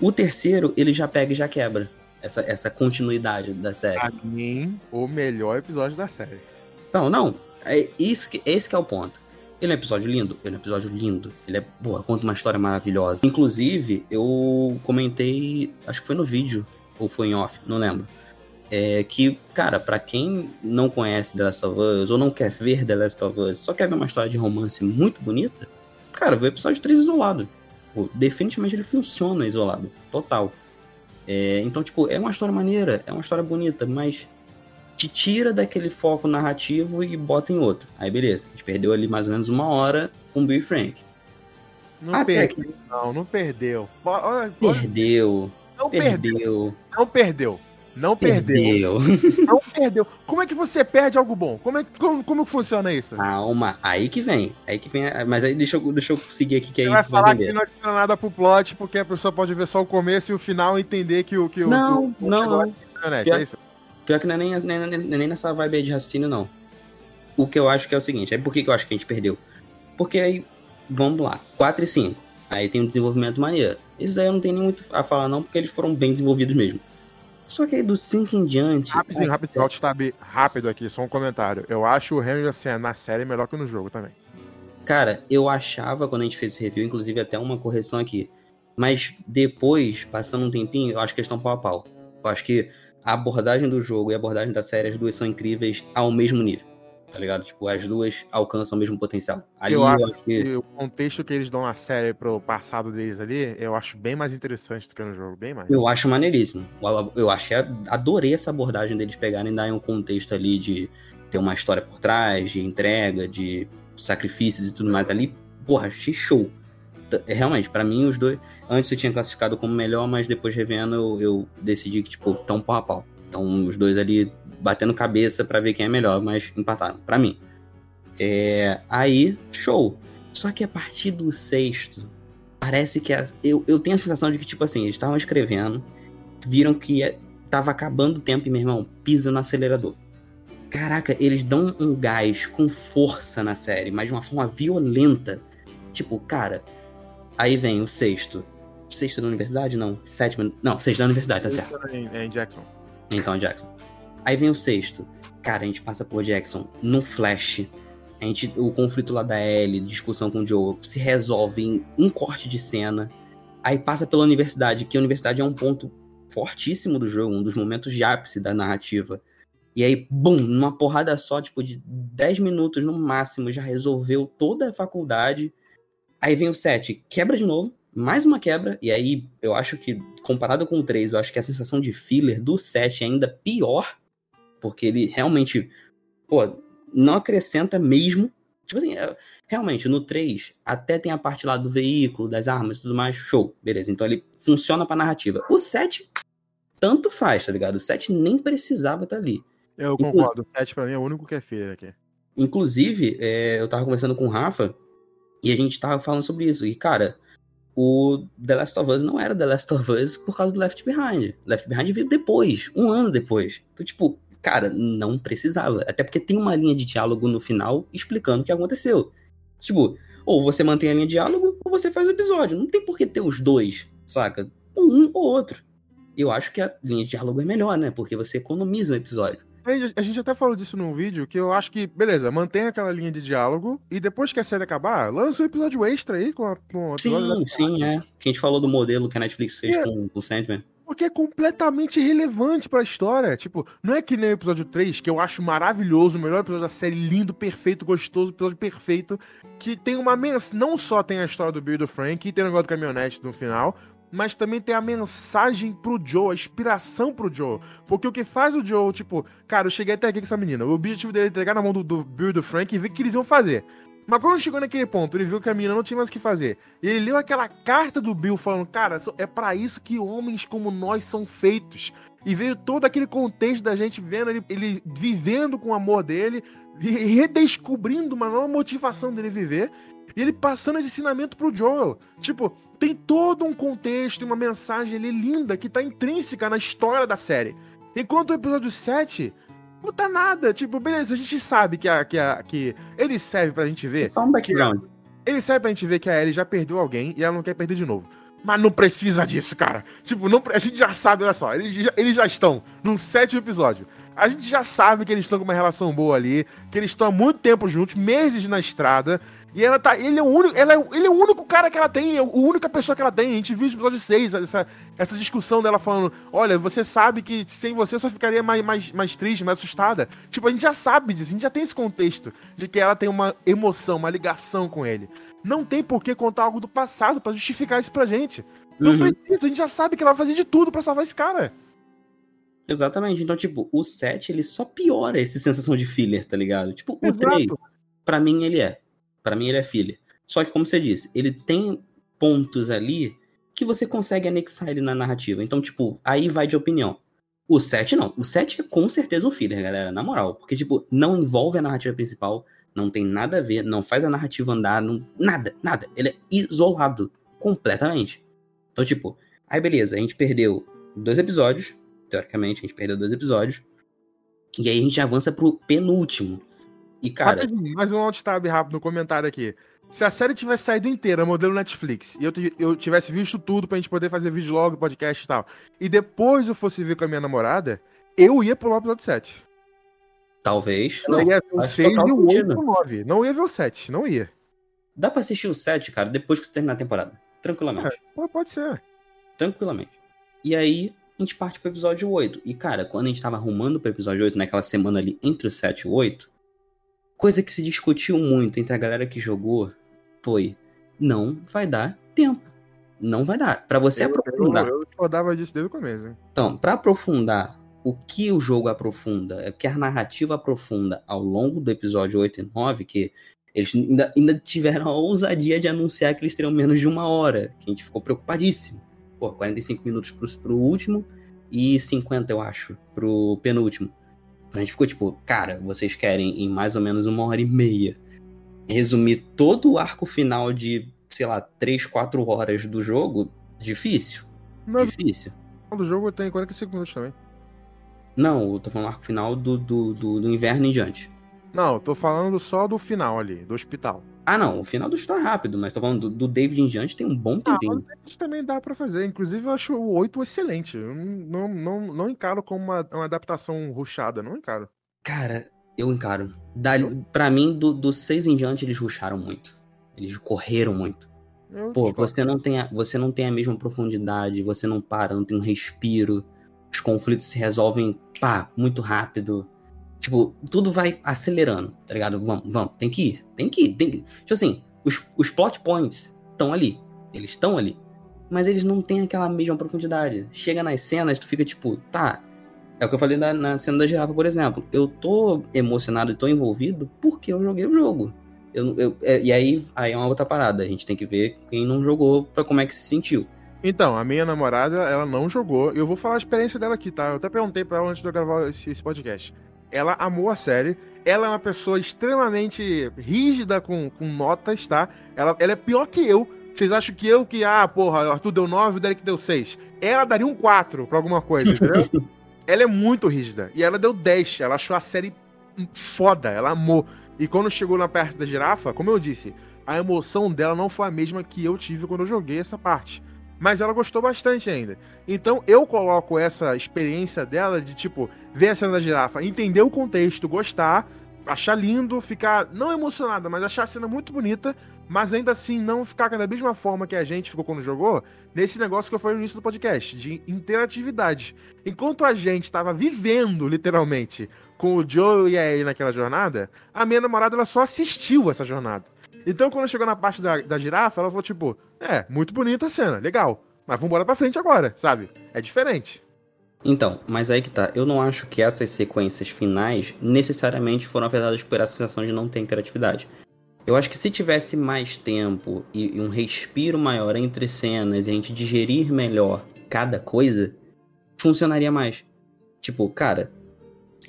O terceiro, ele já pega e já quebra. Essa, essa continuidade da série. Pra mim, o melhor episódio da série. Não, não. É isso que, esse que é o ponto. Ele é um episódio lindo? Ele é um episódio lindo. Ele é, porra, conta uma história maravilhosa. Inclusive, eu comentei, acho que foi no vídeo, ou foi em off, não lembro. É que, cara, pra quem não conhece The Last of Us, ou não quer ver The Last of Us, só quer ver uma história de romance muito bonita, cara, vê o episódio 3 isolado. Pô, definitivamente ele funciona isolado. Total. É, então, tipo, é uma história maneira, é uma história bonita, mas te tira daquele foco narrativo e bota em outro. Aí beleza, a gente perdeu ali mais ou menos uma hora com Bill e Frank. Não Até perdeu, não, não perdeu. Olha, olha, Perdeu, não perdeu, perdeu, não perdeu. Não perdeu. perdeu. [laughs] Não perdeu. Como é que você perde algo bom? Como, é, que- como, como que funciona isso? Calma, aí que vem. Aí que vem. Mas aí deixa eu, deixa eu seguir aqui que aí Você vai falar que entender. não adiciona nada pro plot, porque a pessoa pode ver só o começo e o final e entender que o que o- Não, que o- não, não. internet, Pior- é isso? Pior que não é nem, nem, nem, nessa vibe aí de raciocínio, não. O que eu acho que é o seguinte, aí por que, que eu acho que a gente perdeu? Porque aí, vamos lá, 4 e 5. Aí tem um desenvolvimento maneiro. Isso aí eu não tenho nem muito a falar, não, porque eles foram bem desenvolvidos mesmo. Só que aí do 5 em diante. Rapidinho, a rapidinho, alt tab rápido aqui, só um comentário. Eu acho o Henry assim, na série melhor que no jogo também. Cara, eu achava quando a gente fez esse review, inclusive até uma correção aqui. Mas depois, passando um tempinho, eu acho que eles estão pau a pau. Eu acho que a abordagem do jogo e a abordagem da série, as duas são incríveis ao mesmo nível. Tá ligado? Tipo, as duas alcançam o mesmo potencial. Ali Eu eu, acho acho que. O contexto que eles dão na série pro passado deles ali, eu acho bem mais interessante do que no jogo, bem mais. Eu acho maneiríssimo. Eu- achei, adorei essa abordagem deles pegarem e darem um contexto ali de ter uma história por trás, de entrega, de sacrifícios e tudo mais ali. Porra, achei show. T- Realmente, pra mim, os dois. Antes eu tinha classificado como melhor, mas depois revendo eu, eu decidi que, tipo, tão pau a pau. Então, os dois ali batendo cabeça pra ver quem é melhor, mas empataram, pra mim. É, aí, show. Só que a partir do sexto, parece que. a- eu, eu tenho a sensação de que, tipo assim, eles estavam escrevendo, viram que ia- tava acabando o tempo e, meu irmão, pisa no acelerador. Caraca, eles dão um gás com força na série, mas de uma forma violenta. Tipo, cara, aí vem o sexto. Sexto da universidade? Não. Sétimo. Não, sexto da universidade, tá certo. Em, em Jackson. Então, Jackson. Aí vem o sexto. Cara, a gente passa por Jackson no flash. A gente, o conflito lá da Ellie, discussão com o Joe, se resolve em um corte de cena. Aí passa pela universidade, que a universidade é um ponto fortíssimo do jogo, um dos momentos de ápice da narrativa. E aí, bum, numa porrada só, tipo, de 10 minutos no máximo, já resolveu toda a faculdade. Aí vem o 7, quebra de novo, mais uma quebra, e aí eu acho que, comparado com o 3, eu acho que a sensação de filler do 7 é ainda pior, porque ele realmente, pô, não acrescenta mesmo. Tipo assim, é- realmente, no 3, até tem a parte lá do veículo, das armas e tudo mais, show, beleza. Então ele funciona pra narrativa. O 7, tanto faz, tá ligado? O 7 nem precisava estar ali. Eu Inclu- concordo, o 7 pra mim é o único que é feio aqui. Inclusive, é, eu tava conversando com o Rafa e a gente tava falando sobre isso. E, cara, o The Last of Us não era The Last of Us por causa do Left Behind. Left Behind veio depois, um ano depois. Então, tipo, cara, não precisava. Até porque tem uma linha de diálogo no final explicando o que aconteceu. Tipo, ou você mantém a linha de diálogo ou você faz o episódio. Não tem por que ter os dois, saca? Um ou outro. Eu acho que a linha de diálogo é melhor, né? Porque você economiza o episódio. A gente- até falou disso num vídeo, que eu acho que, beleza, mantém aquela linha de diálogo e depois que a série acabar, lança um episódio extra aí com, a, com o episódio da- Sim, sim, é. Que a gente falou do modelo que a Netflix fez É. com o Sandman. Porque é completamente irrelevante pra história. Tipo, não é que nem o episódio 3, que eu acho maravilhoso, o melhor episódio da série, lindo, perfeito, gostoso, episódio perfeito, que tem uma mensagem. Não só tem a história do Bill e do Frank, e tem o negócio do caminhonete no final, mas também tem a mensagem pro Joe, a inspiração pro Joe. Porque o que faz o Joe, tipo, cara, eu cheguei até aqui com essa menina. O objetivo dele é entregar na mão do, do Bill e do Frank e ver o que eles iam fazer. Mas quando chegou naquele ponto, ele viu que a menina não tinha mais o que fazer. Ele leu aquela carta do Bill falando, cara, é para isso que homens como nós são feitos. E veio todo aquele contexto da gente vendo ele, ele vivendo com o amor dele, e redescobrindo uma nova motivação dele viver. E ele passando esse ensinamento pro Joel. Tipo, tem todo um contexto e uma mensagem ali linda que tá intrínseca na história da série. Enquanto o episódio 7 não tá nada. Tipo, beleza, a gente sabe que, a, que, a, que ele serve pra gente ver. É só um background. Ele serve pra gente ver que a Ellie já perdeu alguém e ela não quer perder de novo. Mas não precisa disso, cara. Tipo, não, a gente já sabe, olha só, eles já, eles já estão num sétimo episódio. A gente já sabe que eles estão com uma relação boa ali, que eles estão há muito tempo juntos, meses na estrada, e ela tá. Ele é o único. Ela é, ele é o único cara que ela tem, é a única pessoa que ela tem. A gente viu no episódio 6, essa, essa discussão dela falando: olha, você sabe que sem você só ficaria mais, mais, mais triste, mais assustada. Tipo, a gente já sabe disso, a gente já tem esse contexto de que ela tem uma emoção, uma ligação com ele. Não tem por que contar algo do passado para justificar isso pra gente. Não Uhum. precisa, a gente já sabe que ela vai fazer de tudo para salvar esse cara. Exatamente. Então, tipo, o 7, ele só piora essa sensação de filler, tá ligado? Tipo, o Exato. 3, pra mim, ele é. Pra mim, ele é filler. Só que, como você disse, ele tem pontos ali que você consegue anexar ele na narrativa. Então, tipo, aí vai de opinião. O 7, não. O 7 é com certeza um filler, galera, na moral. Porque, tipo, não envolve a narrativa principal, não tem nada a ver, não faz a narrativa andar, não, nada, nada. Ele é isolado completamente. Então, tipo, aí beleza, a gente perdeu dois episódios, teoricamente, a gente perdeu dois episódios. E aí a gente avança pro penúltimo. E, cara, Rapidinho, mais um alt tab rápido no comentário aqui. Se a série tivesse saído inteira, modelo Netflix, e eu, eu tivesse visto tudo pra gente poder fazer vídeo logo, podcast e tal, e depois eu fosse ver com a minha namorada, eu ia pular o episódio 7. talvez. Eu Não, ia ver o faz 6 total e o 8 e o 9. Não ia ver o 7, não ia. Dá pra assistir o 7, cara, depois que você terminar a temporada. Tranquilamente. Pô, pode ser. Tranquilamente. E aí, a gente parte pro episódio 8. E, cara, quando a gente tava arrumando pro episódio 8, naquela semana ali entre o 7 e o 8, coisa que se discutiu muito entre a galera que jogou foi: não vai dar tempo. Não vai dar. Pra você eu, aprofundar. eu, eu disso desde o começo. hein? Então, pra aprofundar o que o jogo aprofunda, o que a narrativa aprofunda ao longo do episódio 8 e 9, que eles ainda, ainda tiveram a ousadia de anunciar que eles teriam menos de uma hora, que a gente ficou preocupadíssimo. Pô, 45 minutos pro, pro último e 50, eu acho, pro penúltimo. A gente ficou tipo, cara, vocês querem em mais ou menos uma hora e meia resumir todo o arco final de, sei lá, 3, 4 horas do jogo? Difícil. Mas Difícil. o jogo tem 45 minutos também. Não, eu tô falando arco final do, do, do, do inverno em diante. Não, eu tô falando só do final ali, do hospital. Ah, não, o final do tá rápido, mas tô falando do, do David em diante tem um bom Ah, tempinho. mas isso também dá pra fazer. Inclusive, eu acho o 8 excelente. Eu não, não, não encaro como uma, uma adaptação ruchada, não encaro. Cara, eu encaro. Da, pra mim, do, do 6 em diante, eles rusharam muito. Eles correram muito. Eu Pô, discordo. você não, tem a, você não tem a mesma profundidade, você não para, não tem um respiro. Os conflitos se resolvem, pá, muito rápido. Tipo, tudo vai acelerando, tá ligado? Vamos, vamos, tem que ir, tem que ir. Tem que... Tipo assim, os, os plot points estão ali. Eles estão ali. Mas eles não têm aquela mesma profundidade. Chega nas cenas, tu fica tipo, tá. É o que eu falei na, na cena da girafa, por exemplo. Eu tô emocionado e tô envolvido porque eu joguei o jogo. Eu, eu- é- e aí, aí é uma outra parada. A gente tem que ver quem não jogou pra como é que se sentiu. Então, a minha namorada, ela não jogou. Eu vou falar a experiência dela aqui, tá? Eu até perguntei pra ela antes de eu gravar esse, esse podcast. Ela amou a série. Ela é uma pessoa extremamente rígida com, com notas, tá? Ela, ela é pior que eu. Vocês acham que eu que, ah, porra, o Arthur deu 9, o Derek deu 6. Ela daria um 4 pra alguma coisa, entendeu? [laughs] ela é muito rígida. E ela deu 10. Ela achou a série foda, ela amou. E quando chegou na parte da girafa, como eu disse, a emoção dela não foi a mesma que eu tive quando eu joguei essa parte. Mas ela gostou bastante ainda. Então eu coloco essa experiência dela de, tipo, ver a cena da girafa, entender o contexto, gostar, achar lindo, ficar não emocionada, mas achar a cena muito bonita, mas ainda assim não ficar da mesma forma que a gente ficou quando jogou, nesse negócio que eu falei no início do podcast, de interatividade. Enquanto a gente estava vivendo, literalmente, com o Joe e a Ellie naquela jornada, a minha namorada ela só assistiu essa jornada. Então, quando chegou na parte da, da girafa, ela falou, tipo, é, muito bonita a cena, legal. Mas vamos pra frente agora, sabe? É diferente. Então, mas aí que tá. Eu não acho que essas sequências finais necessariamente foram afetadas por essa sensação de não ter interatividade. Eu acho que se tivesse mais tempo e, e um respiro maior entre cenas e a gente digerir melhor cada coisa, funcionaria mais. Tipo, cara,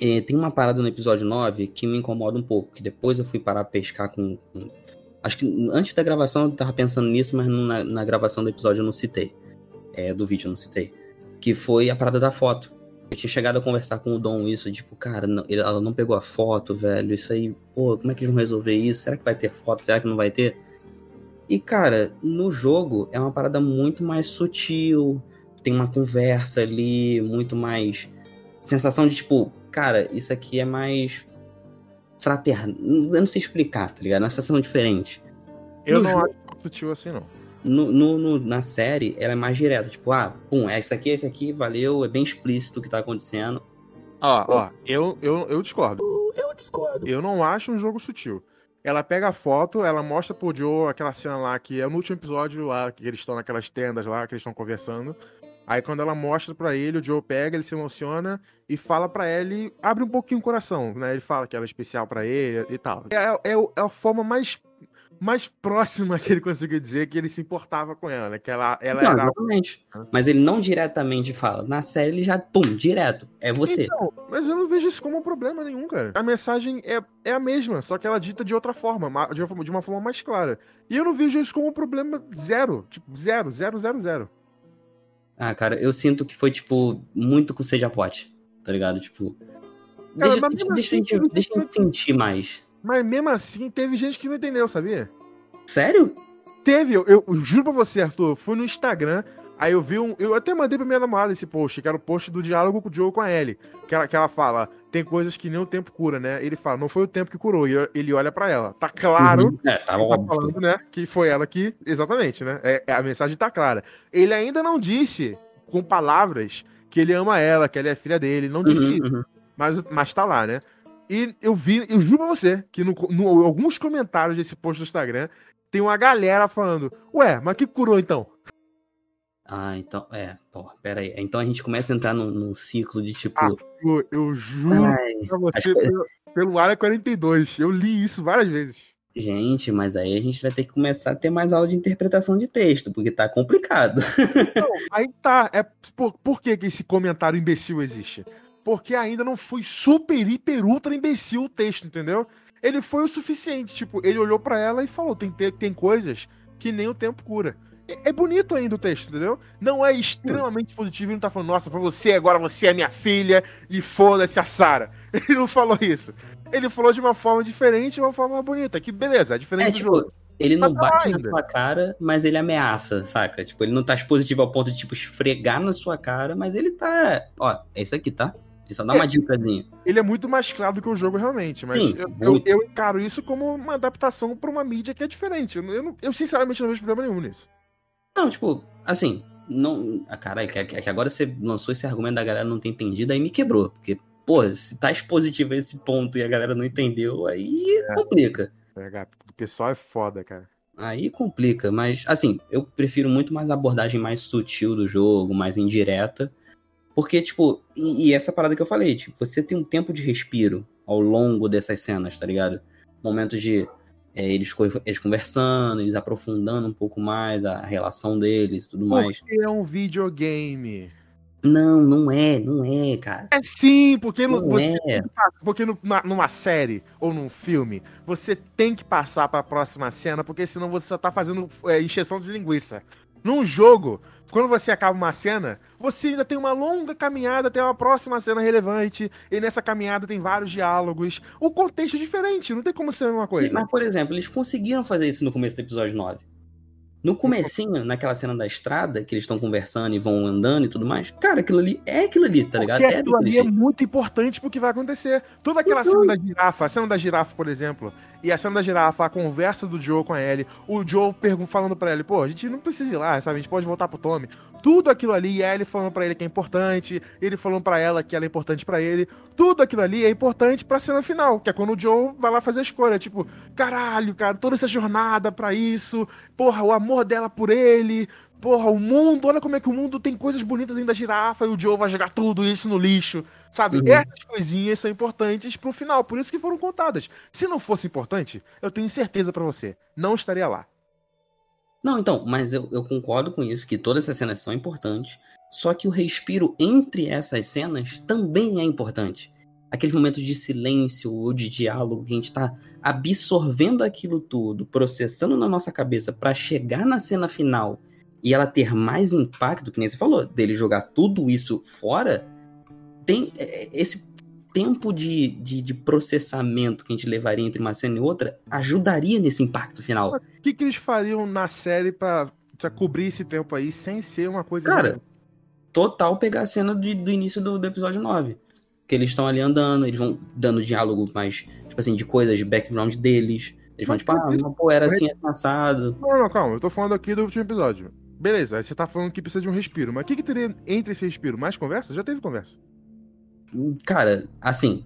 eh, tem uma parada no episódio 9 que me incomoda um pouco, que depois eu fui parar a pescar com, com- Acho que antes da gravação eu tava pensando nisso, mas na, na gravação do episódio eu não citei. É, do vídeo eu não citei. Que foi a parada da foto. Eu tinha chegado a conversar com o Dom isso, tipo, cara, não- ela não pegou a foto, velho. Isso aí, pô, como é que eles vão resolver isso? Será que vai ter foto? Será que não vai ter? E, cara, no jogo é uma parada muito mais sutil. Tem uma conversa ali, muito mais. Sensação de tipo, cara, isso aqui é mais. Fraterno. Eu não sei explicar, tá ligado? É uma sensação diferente. Eu No não jogo- acho tão sutil assim, não. No, no- no- na série, ela é mais direta. Tipo, ah, pum, é isso aqui, é isso aqui, valeu, é bem explícito o que tá acontecendo. Ó, ó, eu, eu, eu discordo. Eu discordo. Eu não acho um jogo sutil. Ela pega a foto, ela mostra pro Joe aquela cena lá que é no último episódio lá, que eles estão naquelas tendas lá, que eles estão conversando. Aí quando ela mostra pra ele, o Joe pega, ele se emociona e fala pra ele, abre um pouquinho o coração, né? Ele fala que ela é especial pra ele e tal. É, é, é a forma mais, mais próxima que ele conseguiu dizer que ele se importava com ela, né? Que ela, ela não, era exatamente. Mas ele não diretamente fala. Na série ele já, pum, direto. É você. Então, mas eu não vejo isso como um problema nenhum, cara. A mensagem é, é a mesma, só que ela dita de outra forma, ma- de uma, forma- de uma forma mais clara. E eu não vejo isso como um problema zero. Tipo, zero, zero, zero, zero. Ah, cara, eu sinto que foi, tipo, muito com sede a pote. Tá ligado? Tipo. Cara, Deixa, mas deixa, deixa a assim, gente, deixa a gente sentir mais. Mas mesmo assim, teve gente que não entendeu, sabia? Sério? Teve, eu, eu juro pra você, Arthur, eu fui no Instagram, aí eu vi um. Eu até mandei pra minha namorada esse post, que era o post do diálogo com o Joe com a Ellie. Que ela, que ela fala, tem coisas que nem o tempo cura, né? Ele fala, não foi o tempo que curou. E ele olha pra ela. Tá claro Uhum. É, tá tá óbvio. falando, né? Que foi ela que. Exatamente, né? É, é- a mensagem tá clara. Ele ainda não disse com palavras que ele ama ela, que ela é filha dele. Não disse Uhum, isso. uhum. Mas, mas tá lá, né? E eu vi, eu juro pra você, que no, no- alguns comentários desse post do Instagram tem uma galera falando: Ué, mas que curou então? Ah, então. É, pô, pera aí. Então a gente começa a entrar num, num ciclo de tipo. Ah, Eu, eu juro ai, pra você, que- pelo, pelo Área 42. Eu li isso várias vezes. Gente, mas aí a gente vai ter que começar a ter mais aula de interpretação de texto, porque tá complicado. [laughs] Não, aí tá. É, por, por que, que esse comentário imbecil existe? Porque ainda não foi super, hiper, ultra imbecil o texto, entendeu? Ele foi o suficiente. Tipo, ele olhou pra ela e falou: tem, te- tem coisas que nem o tempo cura. É, é bonito ainda o texto, entendeu? Não é extremamente positivo. Ele não tá falando, nossa, foi você, agora você é minha filha e foda-se a Sarah. [laughs] Ele não falou isso. Ele falou de uma forma diferente, de uma forma bonita. Que beleza, é diferente É, tipo, jogo. ele não tá bate na ainda. sua cara, mas ele ameaça, saca? Tipo, ele não tá expositivo ao ponto de, tipo, esfregar na sua cara, mas ele tá. Ó, é isso aqui, tá? Ele só dá uma dicasinha. ele é muito mais claro do que o jogo realmente, mas Sim, eu, eu, eu encaro isso como uma adaptação pra uma mídia que é diferente. Eu, eu, eu, sinceramente não vejo problema nenhum nisso. Não, tipo, assim, não. Ah, caralho, que, que agora você lançou esse argumento da galera não ter entendido, aí me quebrou. Porque, pô, se tá expositivo a esse ponto e a galera não entendeu, aí complica. É, o pessoal é foda, cara. Aí complica, mas assim, eu prefiro muito mais a abordagem mais sutil do jogo, mais indireta. Porque, tipo, e, e essa parada que eu falei, tipo, você tem um tempo de respiro ao longo dessas cenas, tá ligado? Momentos de é, eles, eles conversando, eles aprofundando um pouco mais a relação deles e tudo mais. Porque é um videogame. Não, não é, não é, cara. É sim, porque, Não você, é. porque na- numa série ou num filme, você tem que passar pra próxima cena, porque senão você só tá fazendo é, encheção de linguiça. Num jogo, quando você acaba uma cena, você ainda tem uma longa caminhada até uma próxima cena relevante, e nessa caminhada tem vários diálogos. O contexto é diferente, não tem como ser a mesma coisa. Mas, por exemplo, eles conseguiram fazer isso no começo do episódio 9. No comecinho, naquela cena da estrada, que eles estão conversando e vão andando e tudo mais, cara, aquilo ali é aquilo ali, tá ligado? Porque É aquilo ali é muito importante pro que vai acontecer. Toda aquela Uhum. cena da girafa, a cena da girafa, por exemplo, e a cena da girafa, a conversa do Joe com a Ellie, o Joe falando pra ele, pô, a gente não precisa ir lá, sabe? A gente pode voltar pro Tommy. Tudo aquilo ali, e a Ellie falando pra ele que é importante, ele falando pra ela que ela é importante pra ele. Tudo aquilo ali é importante pra cena final, que é quando o Joe vai lá fazer a escolha. Tipo, caralho, cara, toda essa jornada pra isso, porra, o amor dela por ele, porra, o mundo, olha como é que o mundo tem coisas bonitas ainda da girafa e o Joe vai jogar tudo isso no lixo, sabe? Uhum. Essas coisinhas são importantes pro final, por isso que foram contadas. Se não fosse importante, eu tenho certeza pra você, não estaria lá. Não, então, mas eu, eu concordo com isso, que todas essas cenas são importantes. Só que o respiro entre essas cenas também é importante. Aqueles momentos de silêncio ou de diálogo que a gente tá absorvendo aquilo tudo, processando na nossa cabeça pra chegar na cena final e ela ter mais impacto, que nem você falou, dele jogar tudo isso fora, tem é, esse tempo de, de, de processamento que a gente levaria entre uma cena e outra ajudaria nesse impacto final. O que, que eles fariam na série pra, pra cobrir esse tempo aí sem ser uma coisa. Cara, total pegar a cena de- do início do, do episódio 9. Que eles estão ali andando, eles vão dando diálogo mais, tipo assim, de coisas de background deles. Eles vão, tipo, ah, isso- era assim, assim, assado. Não, não, calma, eu tô falando aqui do último episódio. Beleza, aí você tá falando que precisa de um respiro, mas o que, que teria entre esse respiro? Mais conversa? Já teve conversa. Cara, assim,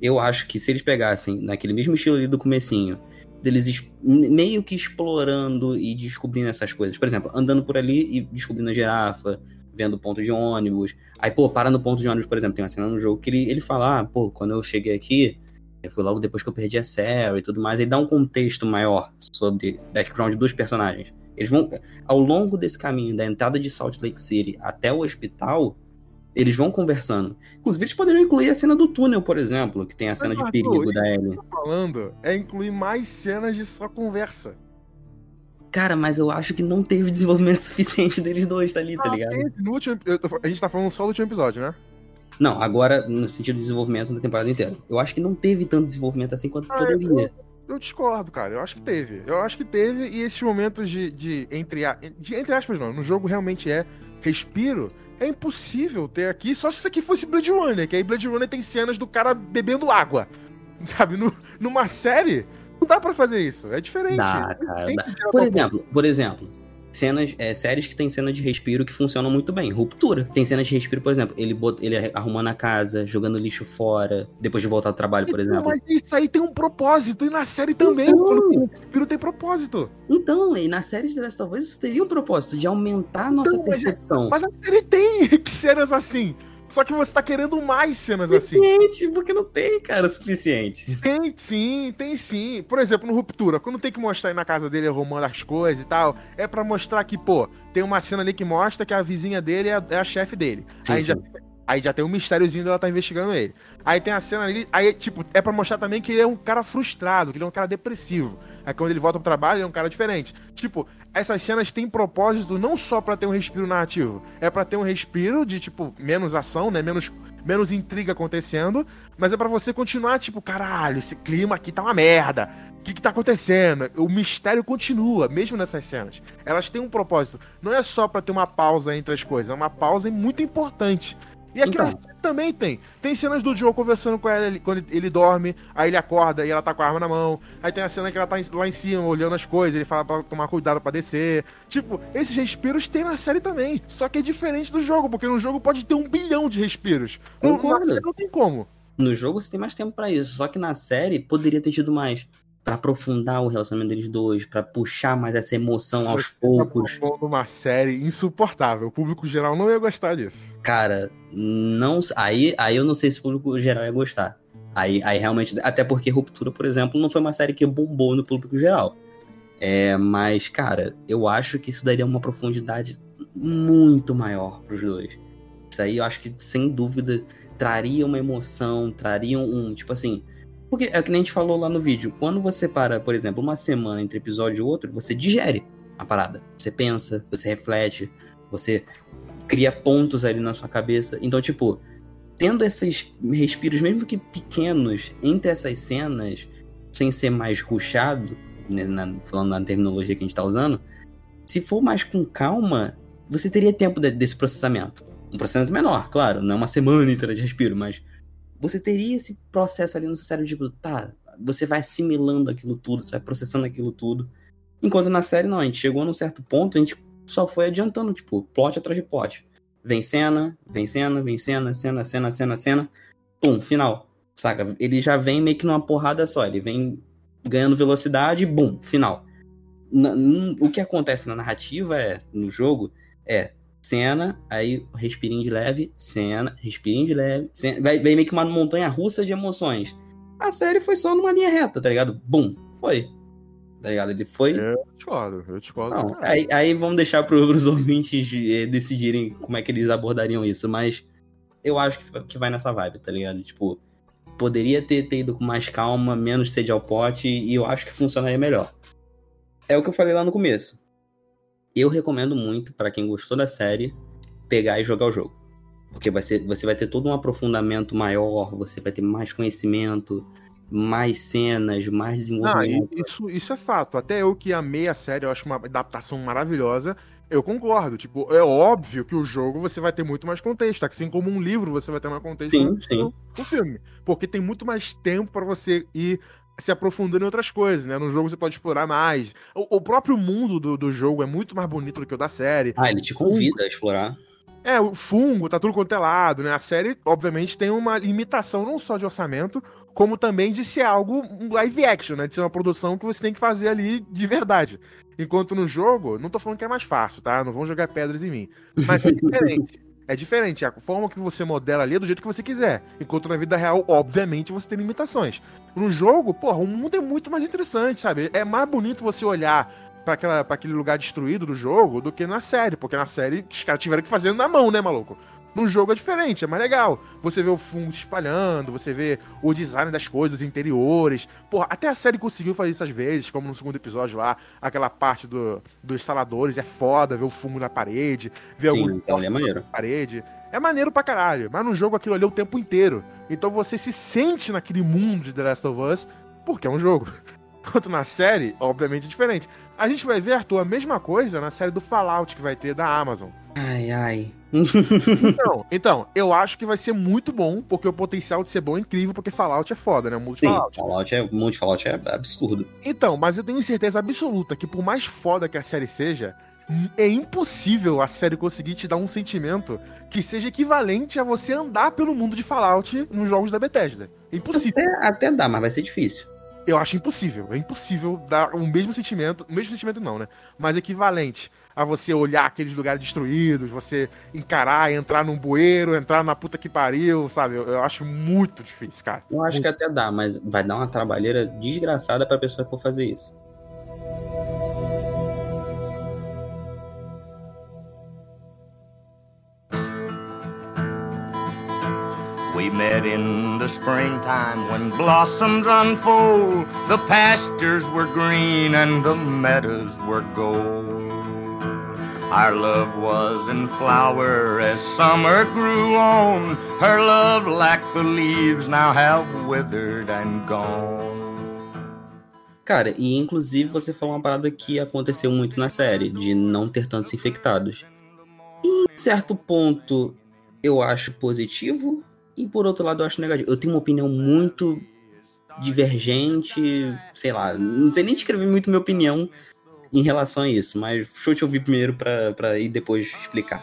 eu acho que se eles pegassem naquele mesmo estilo ali do comecinho, deles es- meio que explorando e descobrindo essas coisas. Por exemplo, andando por ali e descobrindo a girafa, vendo o ponto de ônibus. Aí, pô, para no ponto de ônibus, por exemplo, tem uma cena no jogo que ele, ele fala, ah, pô, quando eu cheguei aqui, foi logo depois que eu perdi a Sarah e tudo mais. Ele dá um contexto maior sobre background dos personagens. Eles vão, ao longo desse caminho, da entrada de Salt Lake City até o hospital, eles vão conversando. Inclusive, eles poderiam incluir a cena do túnel, por exemplo, que tem a cena de perigo da Ellie. que eu tô falando é incluir mais cenas de só conversa. Cara, mas eu acho que não teve desenvolvimento [laughs] suficiente deles dois, tá ali, tá Ah, ligado? No último, a gente tá falando só do último episódio, né? Não, agora, no sentido de desenvolvimento da temporada inteira. Eu acho que não teve tanto desenvolvimento assim quanto Ah, poderia. Eu discordo, cara. Eu acho que teve. Eu acho que teve, e esses momentos de, de, entre, a- de entre aspas, não, no jogo realmente é respiro. É impossível ter aqui, só se isso aqui fosse Blade Runner, que aí Blade Runner tem cenas do cara bebendo água. [laughs] Sabe? No, numa série, não dá pra fazer isso. É diferente. Dá, cara, dá. Por exemplo, por exemplo, cenas, é, séries que tem cena de respiro que funcionam muito bem. Ruptura. Tem cenas de respiro, por exemplo, ele, bot, ele arrumando a casa, jogando lixo fora, depois de voltar do trabalho, por Então, exemplo. Mas isso aí tem um propósito, e na série também. Então. Quando tem respiro, tem propósito. Então, e na série de Last of Us isso teria um propósito de aumentar a nossa Então, é- percepção. Mas a série tem [laughs] cenas assim. Só que você tá querendo mais cenas assim. Suficiente, porque não tem, cara, suficiente. Tem sim, tem sim. Por exemplo, no Ruptura, quando tem que mostrar aí na casa dele arrumando as coisas e tal, é pra mostrar que, pô, tem uma cena ali que mostra que a vizinha dele é a, é a chefe dele. Sim, aí, sim. Já, aí já tem um mistériozinho dela tá investigando ele. Aí tem a cena ali, aí, tipo, é pra mostrar também que ele é um cara frustrado, que ele é um cara depressivo. Aí quando ele volta pro trabalho, ele é um cara diferente. Tipo, essas cenas têm propósito não só pra ter um respiro narrativo, é pra ter um respiro de, tipo, menos ação, né? Menos, menos intriga acontecendo, mas é pra você continuar, tipo, caralho, esse clima aqui tá uma merda. O que, que tá acontecendo? O mistério continua, mesmo nessas cenas. Elas têm um propósito. Não é só pra ter uma pausa entre as coisas, é uma pausa muito importante. E aqui Então. na série também tem. Tem cenas do Joe conversando com ela ele- quando ele dorme, aí ele acorda e ela tá com a arma na mão. Aí tem a cena que ela tá lá em cima olhando as coisas, ele fala pra tomar cuidado pra descer. Tipo, esses respiros tem na série também. Só que é diferente do jogo, porque no jogo pode ter um bilhão de respiros. No, na série não tem como. No jogo você tem mais tempo pra isso, só que na série poderia ter tido mais. Pra aprofundar o relacionamento deles dois, pra puxar mais essa emoção aos poucos. Tá propondo uma série insuportável. O público geral não ia gostar disso. Cara, não. Aí, aí eu não sei se o público geral ia gostar. Aí, aí realmente. Até porque Ruptura, por exemplo, não foi uma série que bombou no público geral. É, mas, cara, eu acho que isso daria uma profundidade muito maior pros dois. Isso aí eu acho que, sem dúvida, traria uma emoção, traria um. Tipo assim. Porque é o que a gente falou lá no vídeo. Quando você para, por exemplo, uma semana entre episódio e outro, você digere a parada. Você pensa, você reflete, você cria pontos ali na sua cabeça. Então, tipo, tendo esses respiros, mesmo que pequenos, entre essas cenas, sem ser mais ruchado, né, na- falando na terminologia que a gente tá usando, se for mais com calma, você teria tempo de- desse processamento. Um processamento menor, claro, não é uma semana inteira de respiro, mas você teria esse processo ali no seu cérebro, tipo, tá, você vai assimilando aquilo tudo, você vai processando aquilo tudo. Enquanto na série, não, a gente chegou num certo ponto, a gente só foi adiantando, tipo, plot atrás de plot. Vem cena, vem cena, vem cena, cena, cena, cena, cena. Pum, final. Saca? Ele já vem meio que numa porrada só. Ele vem ganhando velocidade bum, final. o que acontece na narrativa é, no jogo, é cena, aí respirinho de leve, cena, respirinho de leve, cena, vai, vai meio que uma montanha russa de emoções. A série foi só numa linha reta, tá ligado? Bum, foi. Tá ligado? Ele foi. Eu discordo, eu discordo. Não, aí, aí vamos deixar pro, pros [laughs] ouvintes eh, decidirem como é que eles abordariam isso, mas eu acho que, que vai nessa vibe, tá ligado? Tipo, poderia ter, ter ido com mais calma, menos sede ao pote, e eu acho que funcionaria melhor. É o que eu falei lá no começo. Eu recomendo muito pra quem gostou da série pegar e jogar o jogo. Porque vai ser, você vai ter todo um aprofundamento maior, você vai ter mais conhecimento, mais cenas, mais Não, desenvolvimento. e isso, isso é fato. Até eu que amei a série, eu acho uma adaptação maravilhosa. Eu concordo. Tipo, é óbvio que o jogo você vai ter muito mais contexto. Assim como um livro você vai ter mais contexto Sim, sim. no filme. Porque tem muito mais tempo pra você ir se aprofundando em outras coisas, né? No jogo você pode explorar mais. O, o próprio mundo do, do jogo é muito mais bonito do que o da série. Ah, ele te convida a explorar. É, o fungo, tá tudo quanto é lado, né? A série, obviamente, tem uma limitação não só de orçamento, como também de ser algo um live action, né? De ser uma produção que você tem que fazer ali de verdade. Enquanto no jogo, não tô falando que é mais fácil, tá? Não vão jogar pedras em mim. Mas é [laughs] diferente. É diferente. A forma que você modela ali é do jeito que você quiser. Enquanto na vida real, obviamente, você tem limitações. No jogo, porra, o mundo é muito mais interessante, sabe? É mais bonito você olhar pra aquele lugar destruído do jogo do que na série. Porque na série os caras tiveram que fazer na mão, né, maluco? No jogo é diferente, é mais legal. Você vê o fungo se espalhando, você vê o design das coisas, dos interiores. Porra, até a série conseguiu fazer isso às vezes, como no segundo episódio lá, aquela parte do, dos instaladores. É foda ver o fungo na parede, ver Sim, algum então é maneiro. parede. É maneiro pra caralho, mas no jogo aquilo ali é o tempo inteiro. Então você se sente naquele mundo de The Last of Us porque é um jogo. Enquanto na série, obviamente é diferente. A gente vai ver, Arthur, a mesma coisa na série do Fallout que vai ter da Amazon. Ai, ai. Então, [laughs] então, eu acho que vai ser muito bom, porque o potencial de ser bom é incrível, porque Fallout é foda, né? O mundo Sim, Fallout. Fallout é, o mundo de Fallout é absurdo. Então, mas eu tenho certeza absoluta que por mais foda que a série seja, é impossível a série conseguir te dar um sentimento que seja equivalente a você andar pelo mundo de Fallout nos jogos da Bethesda. É impossível. Até, até dá, mas vai ser difícil. Eu acho impossível. É impossível dar o mesmo sentimento, o mesmo sentimento não, né? Mas equivalente a você olhar aqueles lugares destruídos, você encarar, entrar num bueiro, entrar na puta que pariu, sabe? Eu, eu acho muito difícil, cara. Eu acho que até dá, mas vai dar uma trabalheira desgraçada pra pessoa que for fazer isso. We met in the springtime when blossoms unfold. The pastures were green and the meadows were gold. Our love was in flower as summer grew on. Her love, like the leaves, now have withered and gone. Cara, e inclusive você falou uma parada que aconteceu muito na série, de não ter tantos infectados. E, em certo ponto, eu acho positivo, e por outro lado, eu acho negativo. Eu tenho uma opinião muito divergente, sei lá, não sei nem descrever muito minha opinião em relação a isso, mas deixa eu te ouvir primeiro pra ir depois explicar.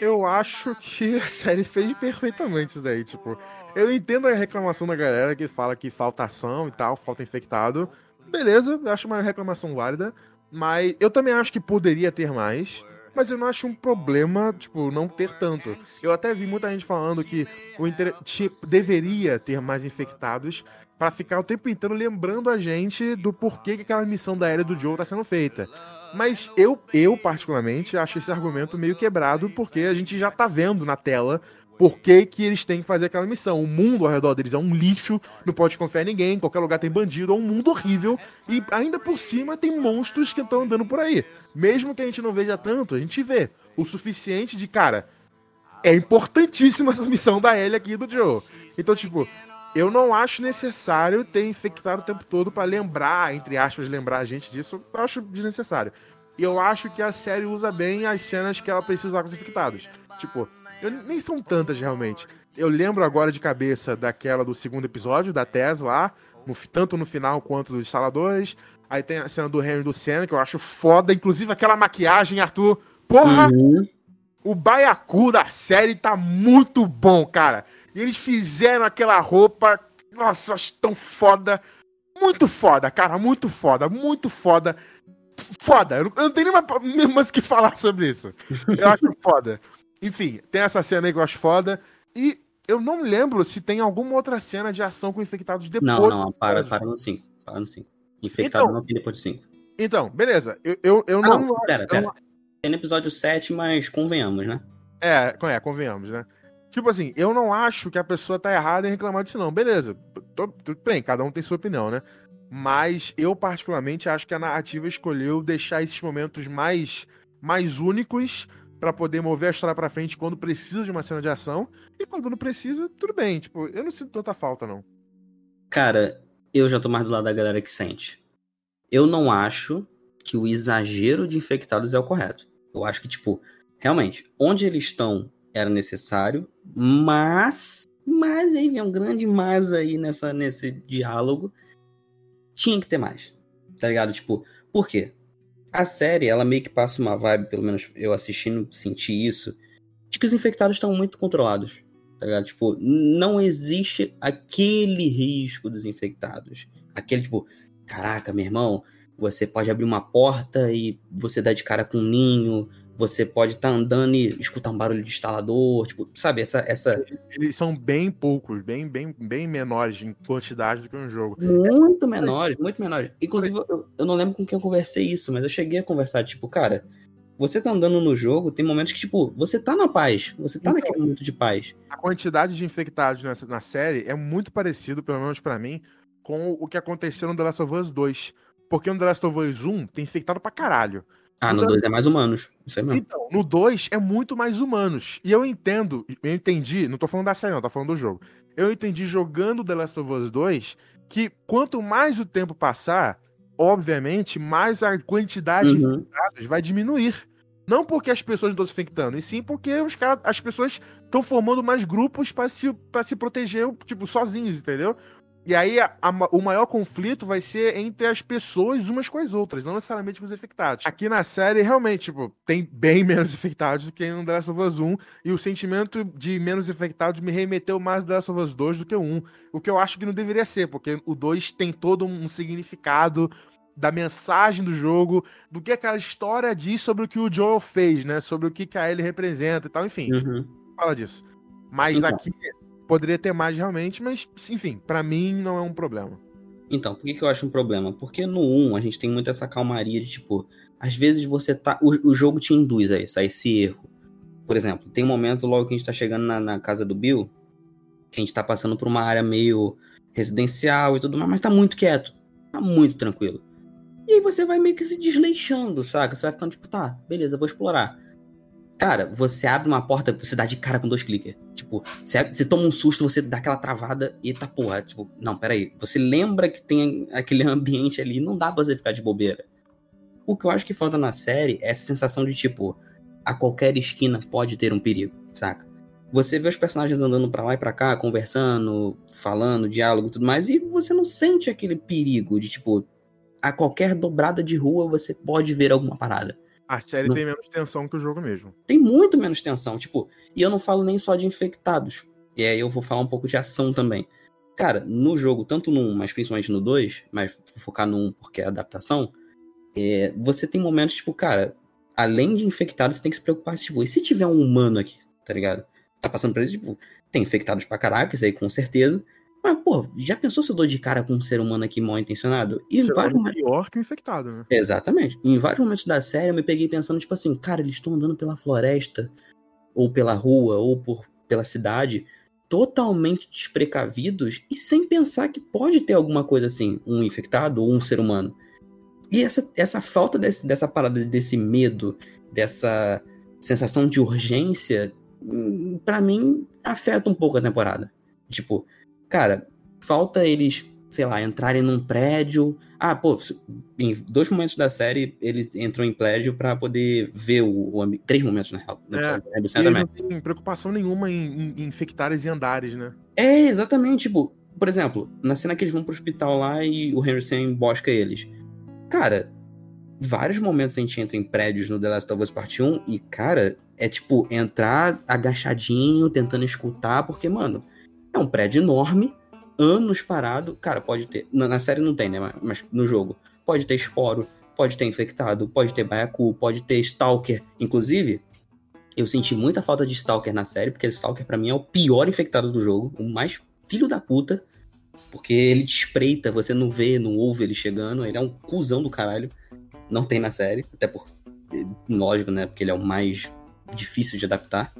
Eu acho que a série fez perfeitamente isso daí, tipo. Eu entendo a reclamação da galera que fala que falta ação e tal, falta infectado. Beleza, eu acho uma reclamação válida. Mas eu também acho que poderia ter mais. Mas eu não acho um problema, tipo, não ter tanto. Eu até vi muita gente falando que o inter... tipo, deveria ter mais infectados pra ficar o tempo inteiro lembrando a gente do porquê que aquela missão da Ellie do Joe tá sendo feita. Mas eu, eu particularmente, acho esse argumento meio quebrado, porque a gente já tá vendo na tela por que, que eles têm que fazer aquela missão. O mundo ao redor deles é um lixo, não pode confiar em ninguém, em qualquer lugar tem bandido, é um mundo horrível, e ainda por cima tem monstros que estão andando por aí. Mesmo que a gente não veja tanto, a gente vê o suficiente de, cara, é importantíssima essa missão da Ellie aqui do Joe. Então, tipo, eu não acho necessário ter infectado o tempo todo pra lembrar, entre aspas, lembrar a gente disso. Eu acho desnecessário. E eu acho que a série usa bem as cenas que ela precisa usar com os infectados. Tipo, eu, nem são tantas realmente. Eu lembro agora de cabeça daquela do segundo episódio, da Tess lá, no- tanto no final quanto dos instaladores. Aí tem a cena do Henry do Senna, que eu acho foda. Inclusive aquela maquiagem, Arthur. Porra! Uhum. O baiacu da série tá muito bom, cara. E eles fizeram aquela roupa. Nossa, tão foda. Muito foda, cara, muito foda, muito foda. Foda, eu não, eu não tenho nem mais [laughs] o que falar sobre isso. Eu acho foda. Enfim, tem essa cena aí que eu acho foda. E eu não lembro se tem alguma outra cena de ação com infectados depois. Não, não, para, para no 5. Para no 5. Infectado Então- não tem depois de 5. Então, beleza. Eu, eu, eu Ah, não. não, pera, pera. não- Tem no episódio 7, mas convenhamos, né? É, é, convenhamos, né? Tipo assim, eu não acho que a pessoa tá errada em reclamar disso, não. Beleza, tô- tudo bem, cada um tem sua opinião, né? Mas eu, particularmente, acho que a narrativa escolheu deixar esses momentos mais, mais únicos pra poder mover a história pra frente quando precisa de uma cena de ação. E quando não precisa, tudo bem. Tipo, eu não sinto tanta falta, não. Cara, eu já tô mais do lado da galera que sente. Eu não acho que o exagero de infectados é o correto. Eu acho que, tipo, realmente, onde eles estão era necessário, mas. Mas aí vem um grande mas aí nessa, nesse diálogo. Tinha que ter mais. Tá ligado? Tipo, por quê? A série, ela meio que passa uma vibe, pelo menos eu assistindo, senti isso, de que os infectados estão muito controlados. Tá ligado? Tipo, não existe aquele risco dos infectados. Aquele, tipo, caraca, meu irmão, você pode abrir uma porta e você dá de cara com um ninho, você pode estar andando e escutar um barulho de instalador, tipo, sabe, essa, essa Eles são bem poucos, bem, bem, bem menores em quantidade do que um jogo. muito menores, muito menores. Inclusive, eu, eu não lembro com quem eu conversei isso, mas eu cheguei a conversar, tipo, cara, você tá andando no jogo, tem momentos que, tipo, você tá na paz, você tá Então. naquele momento de paz. A quantidade de infectados nessa, na série é muito parecido, pelo menos pra mim, com o que aconteceu no The Last of Us 2. Porque no The Last of Us 1 tem infectado pra caralho. Ah, no Então- 2 é mais humanos, isso aí mesmo. Então, no 2 é muito mais humanos. E eu entendo, eu entendi, não tô falando da série, não, tô falando do jogo. Eu entendi jogando The Last of Us 2 que quanto mais o tempo passar, obviamente, mais a quantidade de Uhum. infectados vai diminuir. Não porque as pessoas estão se infectando, e sim porque os cara, as pessoas estão formando mais grupos pra se, pra se proteger, tipo, sozinhos, entendeu? E aí a- a o maior conflito vai ser entre as pessoas umas com as outras, não necessariamente com os infectados. Aqui na série, realmente, tipo, tem bem [laughs] menos infectados do que no The Last of Us 1, e o sentimento de menos infectados me remeteu mais The Last of Us 2 do que o 1. O que eu acho que não deveria ser, porque o 2 tem todo um significado da mensagem do jogo, do que aquela história diz sobre o que o Joel fez, né? Sobre o que, que a Ellie representa e tal, enfim Uhum. fala disso. Mas Então. aqui poderia ter mais realmente, mas enfim, pra mim não é um problema. Então, por que, que eu acho um problema? Porque no 1 a gente tem muito essa calmaria de tipo, às vezes você tá. O, o jogo te induz a isso, a esse erro. Por exemplo, tem um momento logo que a gente tá chegando na, na casa do Bill, que a gente tá passando por uma área meio residencial e tudo mais, mas tá muito quieto. Tá muito tranquilo. E aí você vai meio que se desleixando, saca? Você vai ficando tipo, tá, beleza, vou explorar. Cara, você abre uma porta, você dá de cara com dois cliques. Tipo, você, você toma um susto, você dá aquela travada e tá porra. Tipo, não, peraí. Você lembra que tem aquele ambiente ali, não dá pra você ficar de bobeira. O que eu acho que falta na série é essa sensação de tipo, a qualquer esquina pode ter um perigo, saca? Você vê os personagens andando pra lá e pra cá, conversando, falando, diálogo e tudo mais, e você não sente aquele perigo de tipo, a qualquer dobrada de rua você pode ver alguma parada A série Não. tem menos tensão que o jogo mesmo. tem muito menos tensão, tipo, e eu não falo nem só de infectados. E aí eu vou falar um pouco de ação também. Cara, no jogo, tanto no 1, mas principalmente no 2, mas vou focar no 1 porque é adaptação, é, você tem momentos, tipo, cara, além de infectados, você tem que se preocupar, tipo, e se tiver um humano aqui, tá ligado? Você tá passando por ele, tipo, tem infectados pra caraca, isso aí com certeza. Mas, pô, já pensou se eu dou de cara com um ser humano aqui mal intencionado? E Isso vários momentos- pior que o infectado, né? Exatamente. Em vários momentos da série eu me peguei pensando, tipo assim, cara, eles estão andando pela floresta, ou pela rua, ou por, pela cidade, totalmente desprecavidos e sem pensar que pode ter alguma coisa assim, um infectado ou um ser humano. E essa, essa falta desse, dessa parada, desse medo, dessa sensação de urgência, hum, pra mim, afeta um pouco a temporada. Tipo, cara, falta eles, sei lá, entrarem num prédio. Ah, pô, em dois momentos da série eles entram em prédio pra poder ver o, o. Três momentos, na real. No É, episódio eles também. não tem preocupação nenhuma em, em, em infectares e andares, né? É, exatamente. Tipo, por exemplo, na cena que eles vão pro hospital lá e o Henry Sam embosca eles. Cara, vários momentos a gente entra em prédios no The Last of Us Part 1 e, cara, é tipo entrar agachadinho, tentando escutar, porque, mano, é um prédio enorme, anos parado. Cara, pode ter. Na, na série não tem, né? Mas, mas no jogo. Pode ter esporo, pode ter infectado, pode ter baiacu, pode ter stalker. Inclusive, eu senti muita falta de stalker na série, porque stalker para mim é o pior infectado do jogo, o mais filho da puta. Porque ele te espreita, você não vê, não ouve ele chegando, ele é um cuzão do caralho. Não tem na série, até por. Lógico, né? Porque ele é o mais difícil de adaptar.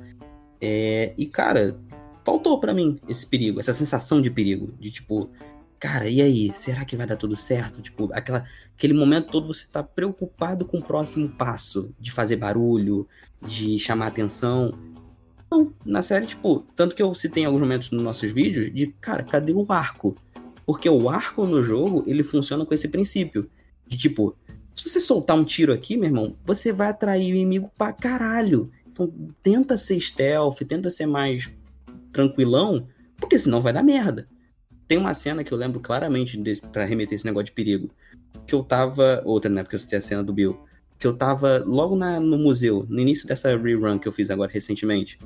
É, e, cara, faltou para mim esse perigo, essa sensação de perigo. De tipo, cara, e aí? Será que vai dar tudo certo? Tipo, aquela, aquele momento todo você tá preocupado com o próximo passo, de fazer barulho, de chamar atenção. Não, na série, tipo, tanto que eu citei em alguns momentos nos nossos vídeos, de, cara, cadê o arco? Porque o arco no jogo, ele funciona com esse princípio. De tipo, se você soltar um tiro aqui, meu irmão, você vai atrair o inimigo pra caralho. Então, tenta ser stealth, tenta ser mais tranquilão, porque senão vai dar merda. Tem uma cena que eu lembro claramente para remeter esse negócio de perigo. Que eu tava. Outra, né? Porque eu citei a cena do Bill que eu tava logo na, no museu, no início dessa rerun que eu fiz agora recentemente.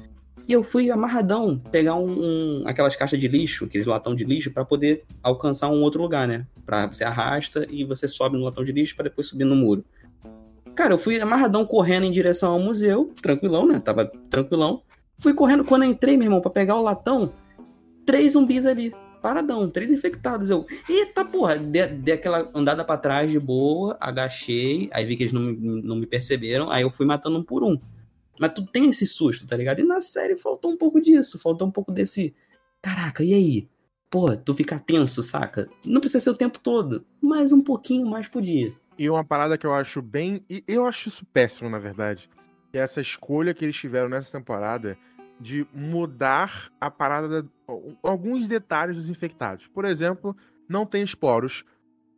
E eu fui amarradão pegar um, um aquelas caixas de lixo, aqueles latão de lixo, para poder alcançar um outro lugar, né? Pra você arrasta e você sobe no latão de lixo para depois subir no muro. Cara, eu fui amarradão correndo em direção ao museu, tranquilão, né? Tava tranquilão. Fui correndo, quando eu entrei, meu irmão, pra pegar o latão, três zumbis ali paradão, três infectados. Eu, eita porra, dei, dei aquela andada para trás de boa, agachei, aí vi que eles não, não me perceberam, aí eu fui matando um por um. Mas tu tem esse susto, tá ligado? E na série faltou um pouco disso, faltou um pouco desse. Caraca, e aí? Pô, tu fica tenso, saca? Não precisa ser o tempo todo, mas um pouquinho mais por dia. E uma parada que eu acho bem. Eu acho isso péssimo, na verdade. Que essa escolha que eles tiveram nessa temporada de mudar a parada, de, alguns detalhes dos infectados. Por exemplo, não tem esporos.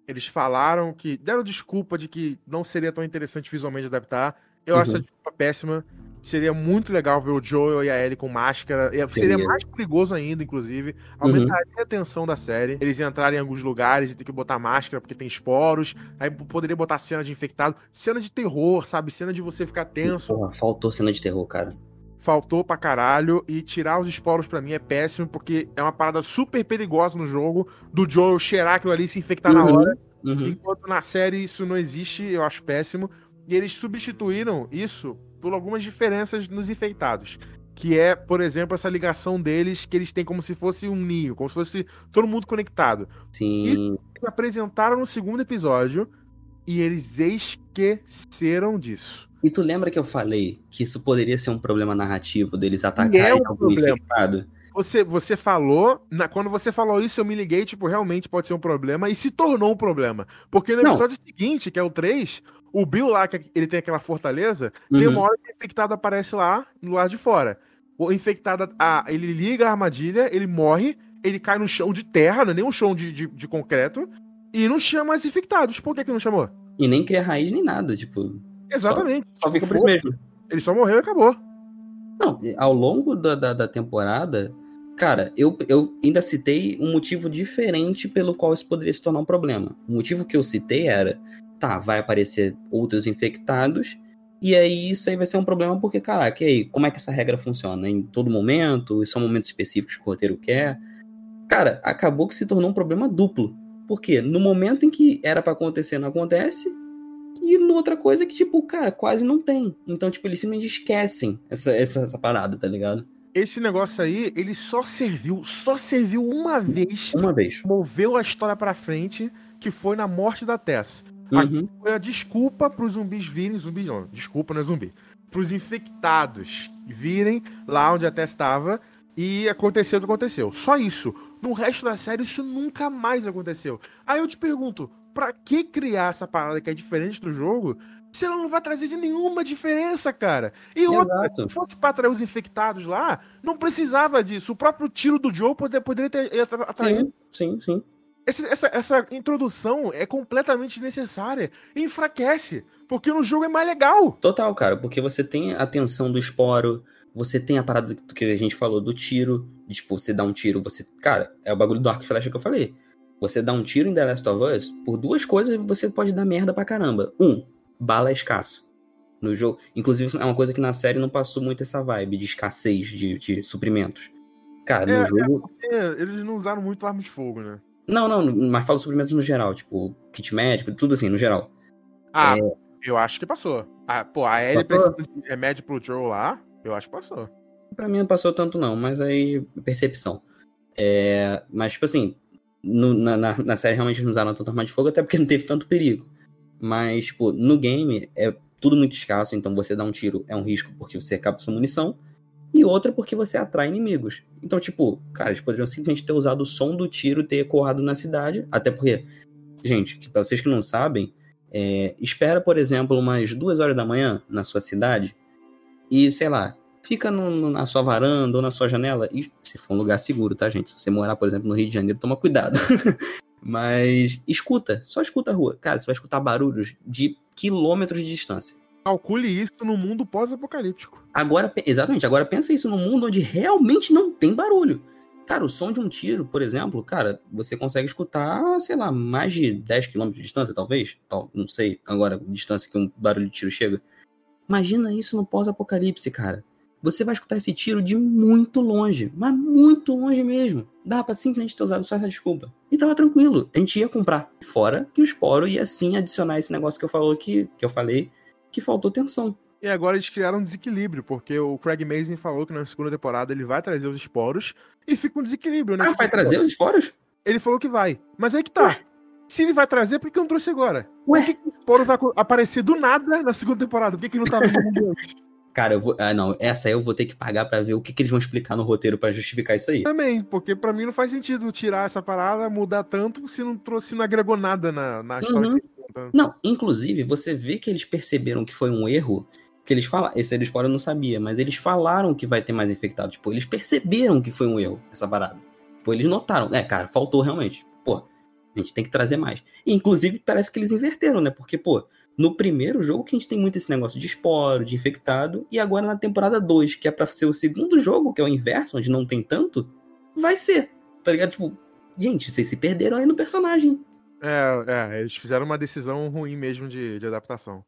Eles falaram que deram desculpa de que não seria tão interessante visualmente adaptar. Eu uhum. acho essa desculpa péssima. Seria muito legal ver o Joel e a Ellie com máscara. Seria mais perigoso ainda, inclusive. Aumentaria uhum. a tensão da série. Eles entrarem em alguns lugares e ter que botar máscara porque tem esporos. Aí poderia botar cena de infectado. Cena de terror, sabe? Cena de você ficar tenso. Porra, faltou cena de terror, cara faltou pra caralho. E tirar os esporos para mim é péssimo, porque é uma parada super perigosa no jogo do Joel cheirar aquilo ali e se infectar uhum, na hora. Uhum. Enquanto na série isso não existe, eu acho péssimo. E eles substituíram isso por algumas diferenças nos infectados. Que é, por exemplo, essa ligação deles que eles têm como se fosse um ninho, como se fosse todo mundo conectado. Sim. Isso eles apresentaram no segundo episódio e eles esqueceram disso. E tu lembra que eu falei que isso poderia ser um problema narrativo deles atacarem é um algum problema. infectado? Você, você falou, na, quando você falou isso, eu me liguei, tipo, realmente pode ser um problema, e se tornou um problema. Porque no episódio Não. seguinte, que é o 3, o Bill lá, que ele tem aquela fortaleza, uhum. tem uma hora que o infectado aparece lá, do lado de fora. O infectado, ah, ele liga a armadilha, ele morre, ele cai no chão de terra, não é nem um chão de, de, de concreto, e não chama os infectados. Por que que não chamou? E nem cria raiz nem nada, tipo. Exatamente. Só, só fica por isso mesmo. Ele só morreu e acabou. Não, ao longo da, da, da, temporada, cara, eu, eu ainda citei um motivo diferente pelo qual isso poderia se tornar um problema. O motivo que eu citei era, tá, vai aparecer outros infectados, e aí isso aí vai ser um problema porque, caraca, e aí, como é que essa regra funciona? Em todo momento? São momentos específicos que o roteiro quer? Cara, acabou que se tornou um problema duplo. Porque no momento em que era para acontecer, não acontece, e outra coisa que, tipo, cara, quase não tem. Então, tipo, eles simplesmente esquecem essa, essa, essa parada, tá ligado? Esse negócio aí, ele só serviu, só serviu uma vez. Uma vez. Moveu a história pra frente, que foi na morte da Tess. Uhum. Foi a desculpa pros zumbis virem. Zumbis não, desculpa, não é zumbi. Pros infectados virem lá onde a Tess estava e aconteceu o que aconteceu. Só isso. No resto da série, isso nunca mais aconteceu. Aí eu te pergunto, pra que criar essa parada que é diferente do jogo se ela não vai trazer de nenhuma diferença, cara? E outra, se fosse pra atrair os infectados lá, não precisava disso. O próprio tiro do Joe poder, poderia ter atraído. Sim, sim, sim. Esse, essa, essa introdução é completamente necessária e enfraquece, porque no jogo é mais legal. Total, cara, porque você tem a tensão do esporo, você tem a parada que a gente falou do tiro, de, tipo, você dá um tiro, você. Cara, é o bagulho do arco e flecha que eu falei. Você dá um tiro em The Last of Us, por duas coisas você pode dar merda pra caramba. Um, bala é escasso. No jogo. Inclusive, é uma coisa que na série não passou muito essa vibe de escassez de, de suprimentos. Cara, no é, jogo. É eles não usaram muito arma de fogo, né? Não, não, mas fala suprimentos no geral, tipo, kit médico, tudo assim, no geral. Ah, É. eu acho que passou. Ah, pô, a Ellie Passou? precisa de remédio pro Joe lá, eu acho que passou. Pra mim não passou tanto não, mas aí, percepção. É, mas, tipo assim, no- na, na, na série realmente não usaram tanto arma de fogo, até porque não teve tanto perigo. Mas, tipo, no game é tudo muito escasso, então você dar um tiro é um risco porque você acaba sua munição. E outra porque você atrai inimigos. Então, tipo, cara, eles poderiam simplesmente ter usado o som do tiro ter ecoado na cidade. Até porque, gente, pra vocês que não sabem, é, espera, por exemplo, umas duas horas da manhã na sua cidade e, sei lá, fica no- na sua varanda ou na sua janela. E se for um lugar seguro, tá, gente? Se você morar, por exemplo, no Rio de Janeiro, toma cuidado. [laughs] Mas escuta, só escuta a rua. Cara, você vai escutar barulhos de quilômetros de distância. Calcule isso no mundo pós-apocalíptico. Agora, exatamente, agora pensa isso num mundo onde realmente não tem barulho. Cara, o som de um tiro, por exemplo, cara, você consegue escutar, sei lá, mais de 10 km de distância, talvez. Tal, não sei agora a distância que um barulho de tiro chega. Imagina isso no pós-apocalipse, cara. Você vai escutar esse tiro de muito longe, mas muito longe mesmo. Dá pra simplesmente ter usado só essa desculpa. E tava tranquilo, a gente ia comprar. Fora que o Sporo ia sim adicionar esse negócio que eu, falou que, que eu falei, que faltou tensão. E agora eles criaram um desequilíbrio, porque o Craig Mazin falou que na segunda temporada ele vai trazer os esporos e fica um desequilíbrio, né? Ah, vai trazer os esporos? Ele falou que vai. Mas aí que tá. Se ele vai trazer, por que eu não trouxe agora? Ué? Por que, que o esporo vai aparecer do nada na segunda temporada? Por que, que não tava no mundo antes? [laughs] Cara, eu vou. Ah, não. Essa aí eu vou ter que pagar pra ver o que, que eles vão explicar no roteiro pra justificar isso aí. Também, porque pra mim não faz sentido tirar essa parada, mudar tanto, se não trouxe, se não agregou nada na, na história Uhum. conta. Não, inclusive, você vê que eles perceberam que foi um erro. Que eles falam. Esse do spoiler eu não sabia, mas eles falaram que vai ter mais infectados. Tipo, eles perceberam que foi um erro essa parada. Tipo, eles notaram. É, cara, faltou realmente. Pô, a gente tem que trazer mais. E, inclusive, parece que eles inverteram, né? Porque, pô, no primeiro jogo que a gente tem muito esse negócio de esporo, de infectado, e agora na temporada 2, que é pra ser o segundo jogo, que é o inverso, onde não tem tanto, vai ser. Tá ligado? Tipo, gente, vocês se perderam aí no personagem. É, é, eles fizeram uma decisão ruim mesmo de, de adaptação.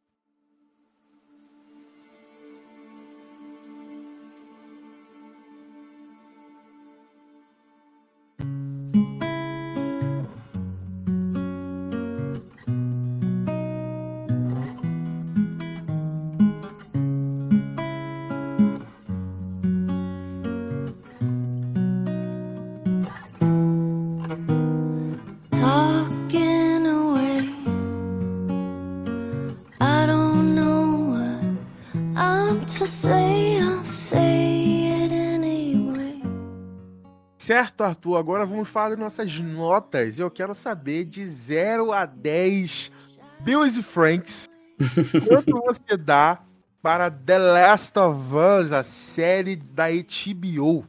Certo, Arthur, agora vamos falar das nossas notas. Eu quero saber de 0 a 10 Bills e Franks. [laughs] Quanto você dá para The Last of Us, a série da HBO?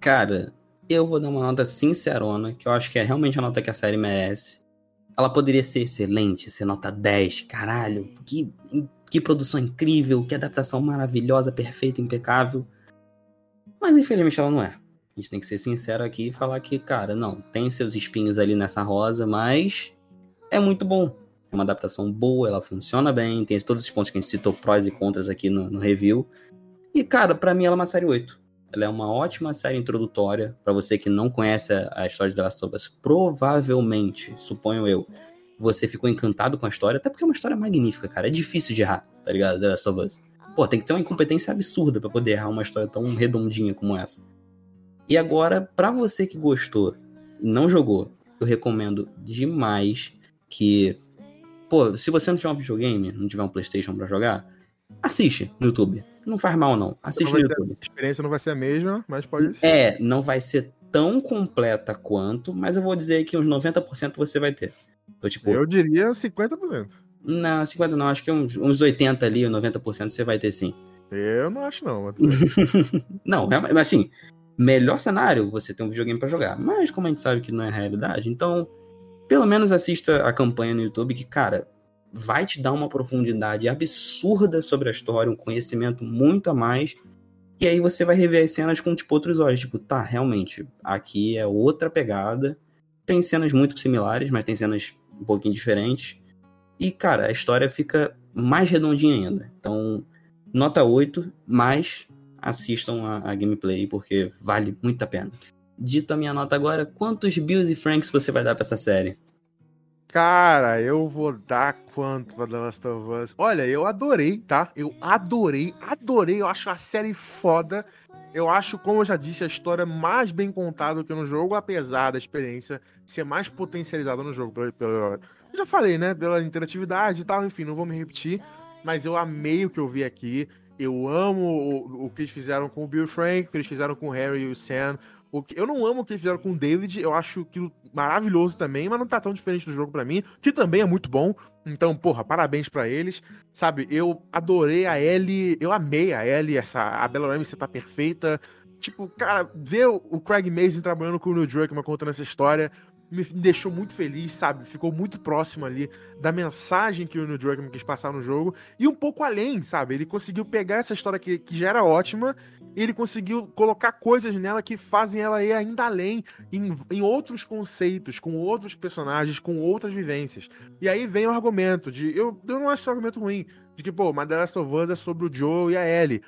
Cara, eu vou dar uma nota sincerona, que eu acho que é realmente a nota que a série merece. Ela poderia ser excelente, ser nota 10. Caralho, que, que produção incrível, que adaptação maravilhosa, perfeita, impecável. Mas infelizmente ela não é. A gente tem que ser sincero aqui e falar que, cara, não, tem seus espinhos ali nessa rosa, mas é muito bom. É uma adaptação boa, ela funciona bem, tem todos os pontos que a gente citou prós e contras aqui no, no review. E, cara, pra mim ela é uma série 8. Ela é uma ótima série introdutória para você que não conhece a- a história de The Last of Us. Provavelmente, suponho eu, você ficou encantado com a história, até porque é uma história magnífica, cara. É difícil de errar, tá ligado? The Last of Us. Pô, tem que ser uma incompetência absurda pra poder errar uma história tão redondinha como essa. E agora, pra você que gostou e não jogou, eu recomendo demais que. Pô, se você não tiver um videogame, não tiver um PlayStation pra jogar, assiste no YouTube. Não faz mal, não. Assiste Não no YouTube. A experiência não vai ser a mesma, mas pode ser. É, não vai ser tão completa quanto, mas eu vou dizer que uns 90% você vai ter. Eu, tipo, Eu diria 50%. não, 50 não, acho que uns, uns 80 ali, 90% você vai ter sim. Eu não acho, não. [laughs] Não, mas assim, melhor cenário você ter um videogame pra jogar. Mas como a gente sabe que não é realidade, então pelo menos assista a campanha no YouTube que, cara, vai te dar uma profundidade absurda sobre a história, um conhecimento muito a mais. E aí você vai rever as cenas com tipo outros olhos, tipo, tá, realmente, aqui é outra pegada. Tem cenas muito similares, mas tem cenas um pouquinho diferentes. E, cara, a história fica mais redondinha ainda. Então, nota 8, mas assistam a, a gameplay porque vale muito a pena. dito a minha nota agora, quantos Bills e Franks você vai dar pra essa série? Cara, eu vou dar quanto pra The Last of Us? Olha, eu adorei, tá? Eu adorei, adorei. Eu acho a série foda. Eu acho, como eu já disse, a história mais bem contada que no jogo, apesar da experiência ser mais potencializada no jogo. Pelo, pelo, eu já falei, né? Pela interatividade e tal, enfim, não vou me repetir. Mas eu amei o que eu vi aqui. Eu amo o, o que eles fizeram com o Bill Frank, o que eles fizeram com o Harry e o Sam. O que, eu não amo o que eles fizeram com o David, eu acho aquilo maravilhoso também, mas não tá tão diferente do jogo para mim, que também é muito bom. Então, porra, parabéns para eles. Sabe, eu adorei a Ellie, eu amei a Ellie, essa, a Bella Ramsey tá perfeita. Tipo, cara, ver o Craig Mazin trabalhando com o Neil Druckmann contando essa história me deixou muito feliz, sabe? Ficou muito próximo ali da mensagem que o Neil Druckmann quis passar no jogo e um pouco além, sabe? Ele conseguiu pegar essa história que, que já era ótima e ele conseguiu colocar coisas nela que fazem ela ir ainda além em, em outros conceitos, com outros personagens, com outras vivências. E aí vem o argumento de. Eu, eu não acho esse argumento ruim, de que, pô, Last of Us é sobre o Joe e a Ellie.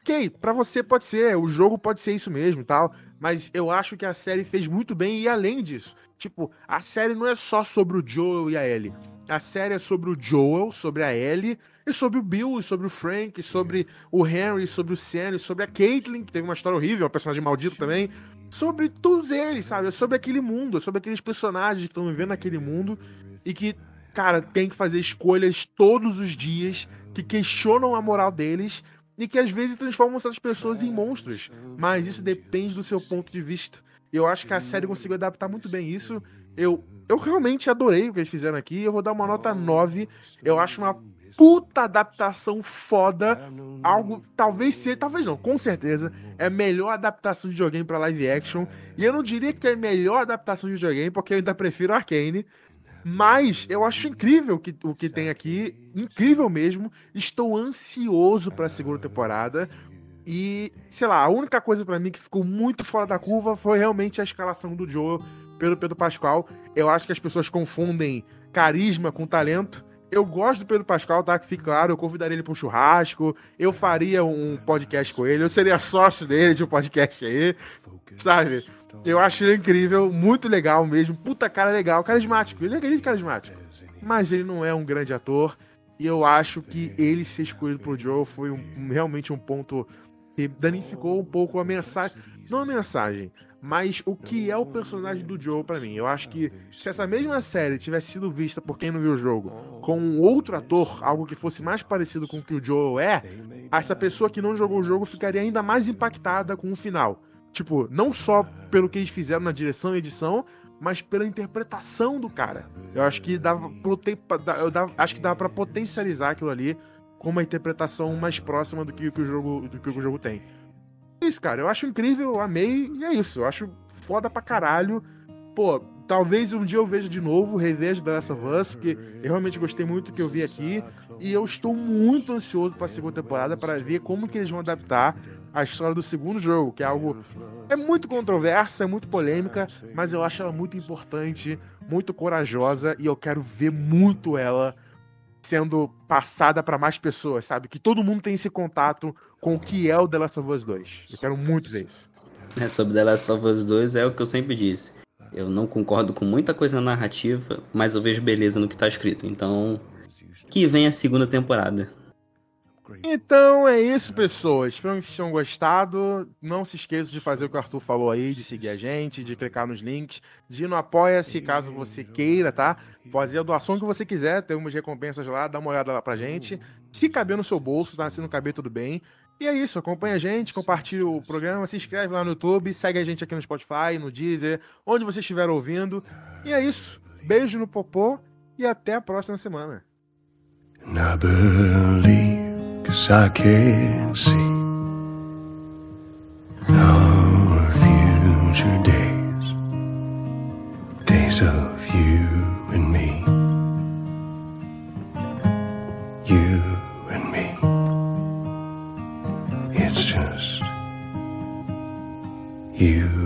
Ok, pra você pode ser, o jogo pode ser isso mesmo e tal, mas eu acho que a série fez muito bem e além disso. Tipo, a série não é só sobre o Joel e a Ellie. A série é sobre o Joel, sobre a Ellie, e sobre o Bill, e sobre o Frank, e sobre o Henry, sobre o Sam, e sobre a Caitlyn, que teve uma história horrível, uma personagem maldito também. Sobre todos eles, sabe? É sobre aquele mundo, é sobre aqueles personagens que estão vivendo naquele mundo e que, cara, tem que fazer escolhas todos os dias que questionam a moral deles e que às vezes transformam essas pessoas em monstros. Mas isso depende do seu ponto de vista. Eu acho que a série conseguiu adaptar muito bem isso. Eu, eu realmente adorei o que eles fizeram aqui. Eu vou dar uma nota 9. Eu acho uma puta adaptação foda. Algo, talvez seja, talvez não, com certeza, é a melhor adaptação de videogame para live action. E eu não diria que é a melhor adaptação de videogame, porque eu ainda prefiro Arcane. Mas eu acho incrível que, o que tem aqui, incrível mesmo. Estou ansioso para a segunda temporada. E, sei lá, a única coisa para mim que ficou muito fora da curva foi realmente a escalação do Joe pelo Pedro Pascal. Eu acho que as pessoas confundem carisma com talento. Eu gosto do Pedro Pascal, tá? Que fique claro, eu convidaria ele para um churrasco, eu faria um podcast com ele, eu seria sócio dele de um podcast aí, sabe? Eu acho ele incrível, muito legal mesmo. Puta cara legal, carismático. Ele é carismático. Mas ele não é um grande ator. E eu acho que ele ser escolhido pro Joe foi um, realmente um ponto que danificou um pouco a mensagem. Não a mensagem, mas o que é o personagem do Joe para mim. Eu acho que se essa mesma série tivesse sido vista por quem não viu o jogo com um outro ator, algo que fosse mais parecido com o que o Joe é, essa pessoa que não jogou o jogo ficaria ainda mais impactada com o final. Tipo, não só pelo que eles fizeram na direção e edição, mas pela interpretação do cara. Eu acho que dava, eu dava, acho que dava para potencializar aquilo ali com uma interpretação mais próxima do que, que o jogo do que o jogo tem. É isso, cara, eu acho incrível, eu amei, e é isso. Eu acho foda pra caralho. Pô, talvez um dia eu veja de novo, reveja The Last of Us, porque eu realmente gostei muito do que eu vi aqui. E eu estou muito ansioso para segunda temporada para ver como que eles vão adaptar a história do segundo jogo, que é algo é muito controversa, é muito polêmica, mas eu acho ela muito importante, muito corajosa e eu quero ver muito ela sendo passada para mais pessoas, sabe? Que todo mundo tem esse contato com o que é o The Last of Us 2. Eu quero muito ver isso. É, sobre The Last of Us 2 é o que eu sempre disse. Eu não concordo com muita coisa na narrativa, mas eu vejo beleza no que tá escrito. Então, que vem a segunda temporada. Então é isso, pessoas. Espero que vocês tenham gostado. Não se esqueça de fazer o que o Arthur falou aí, de seguir a gente, de clicar nos links, de ir no Apoia-se caso você queira, tá? Fazer a doação que você quiser, tem umas recompensas lá, dá uma olhada lá pra gente. Se caber no seu bolso, tá? Se não caber, tudo bem. E é isso, acompanha a gente, compartilha o programa, se inscreve lá no YouTube, segue a gente aqui no Spotify, no Deezer, onde você estiver ouvindo. E é isso. Beijo no popô e até a próxima semana. I can see our future days, days of you and me, you and me. It's just you.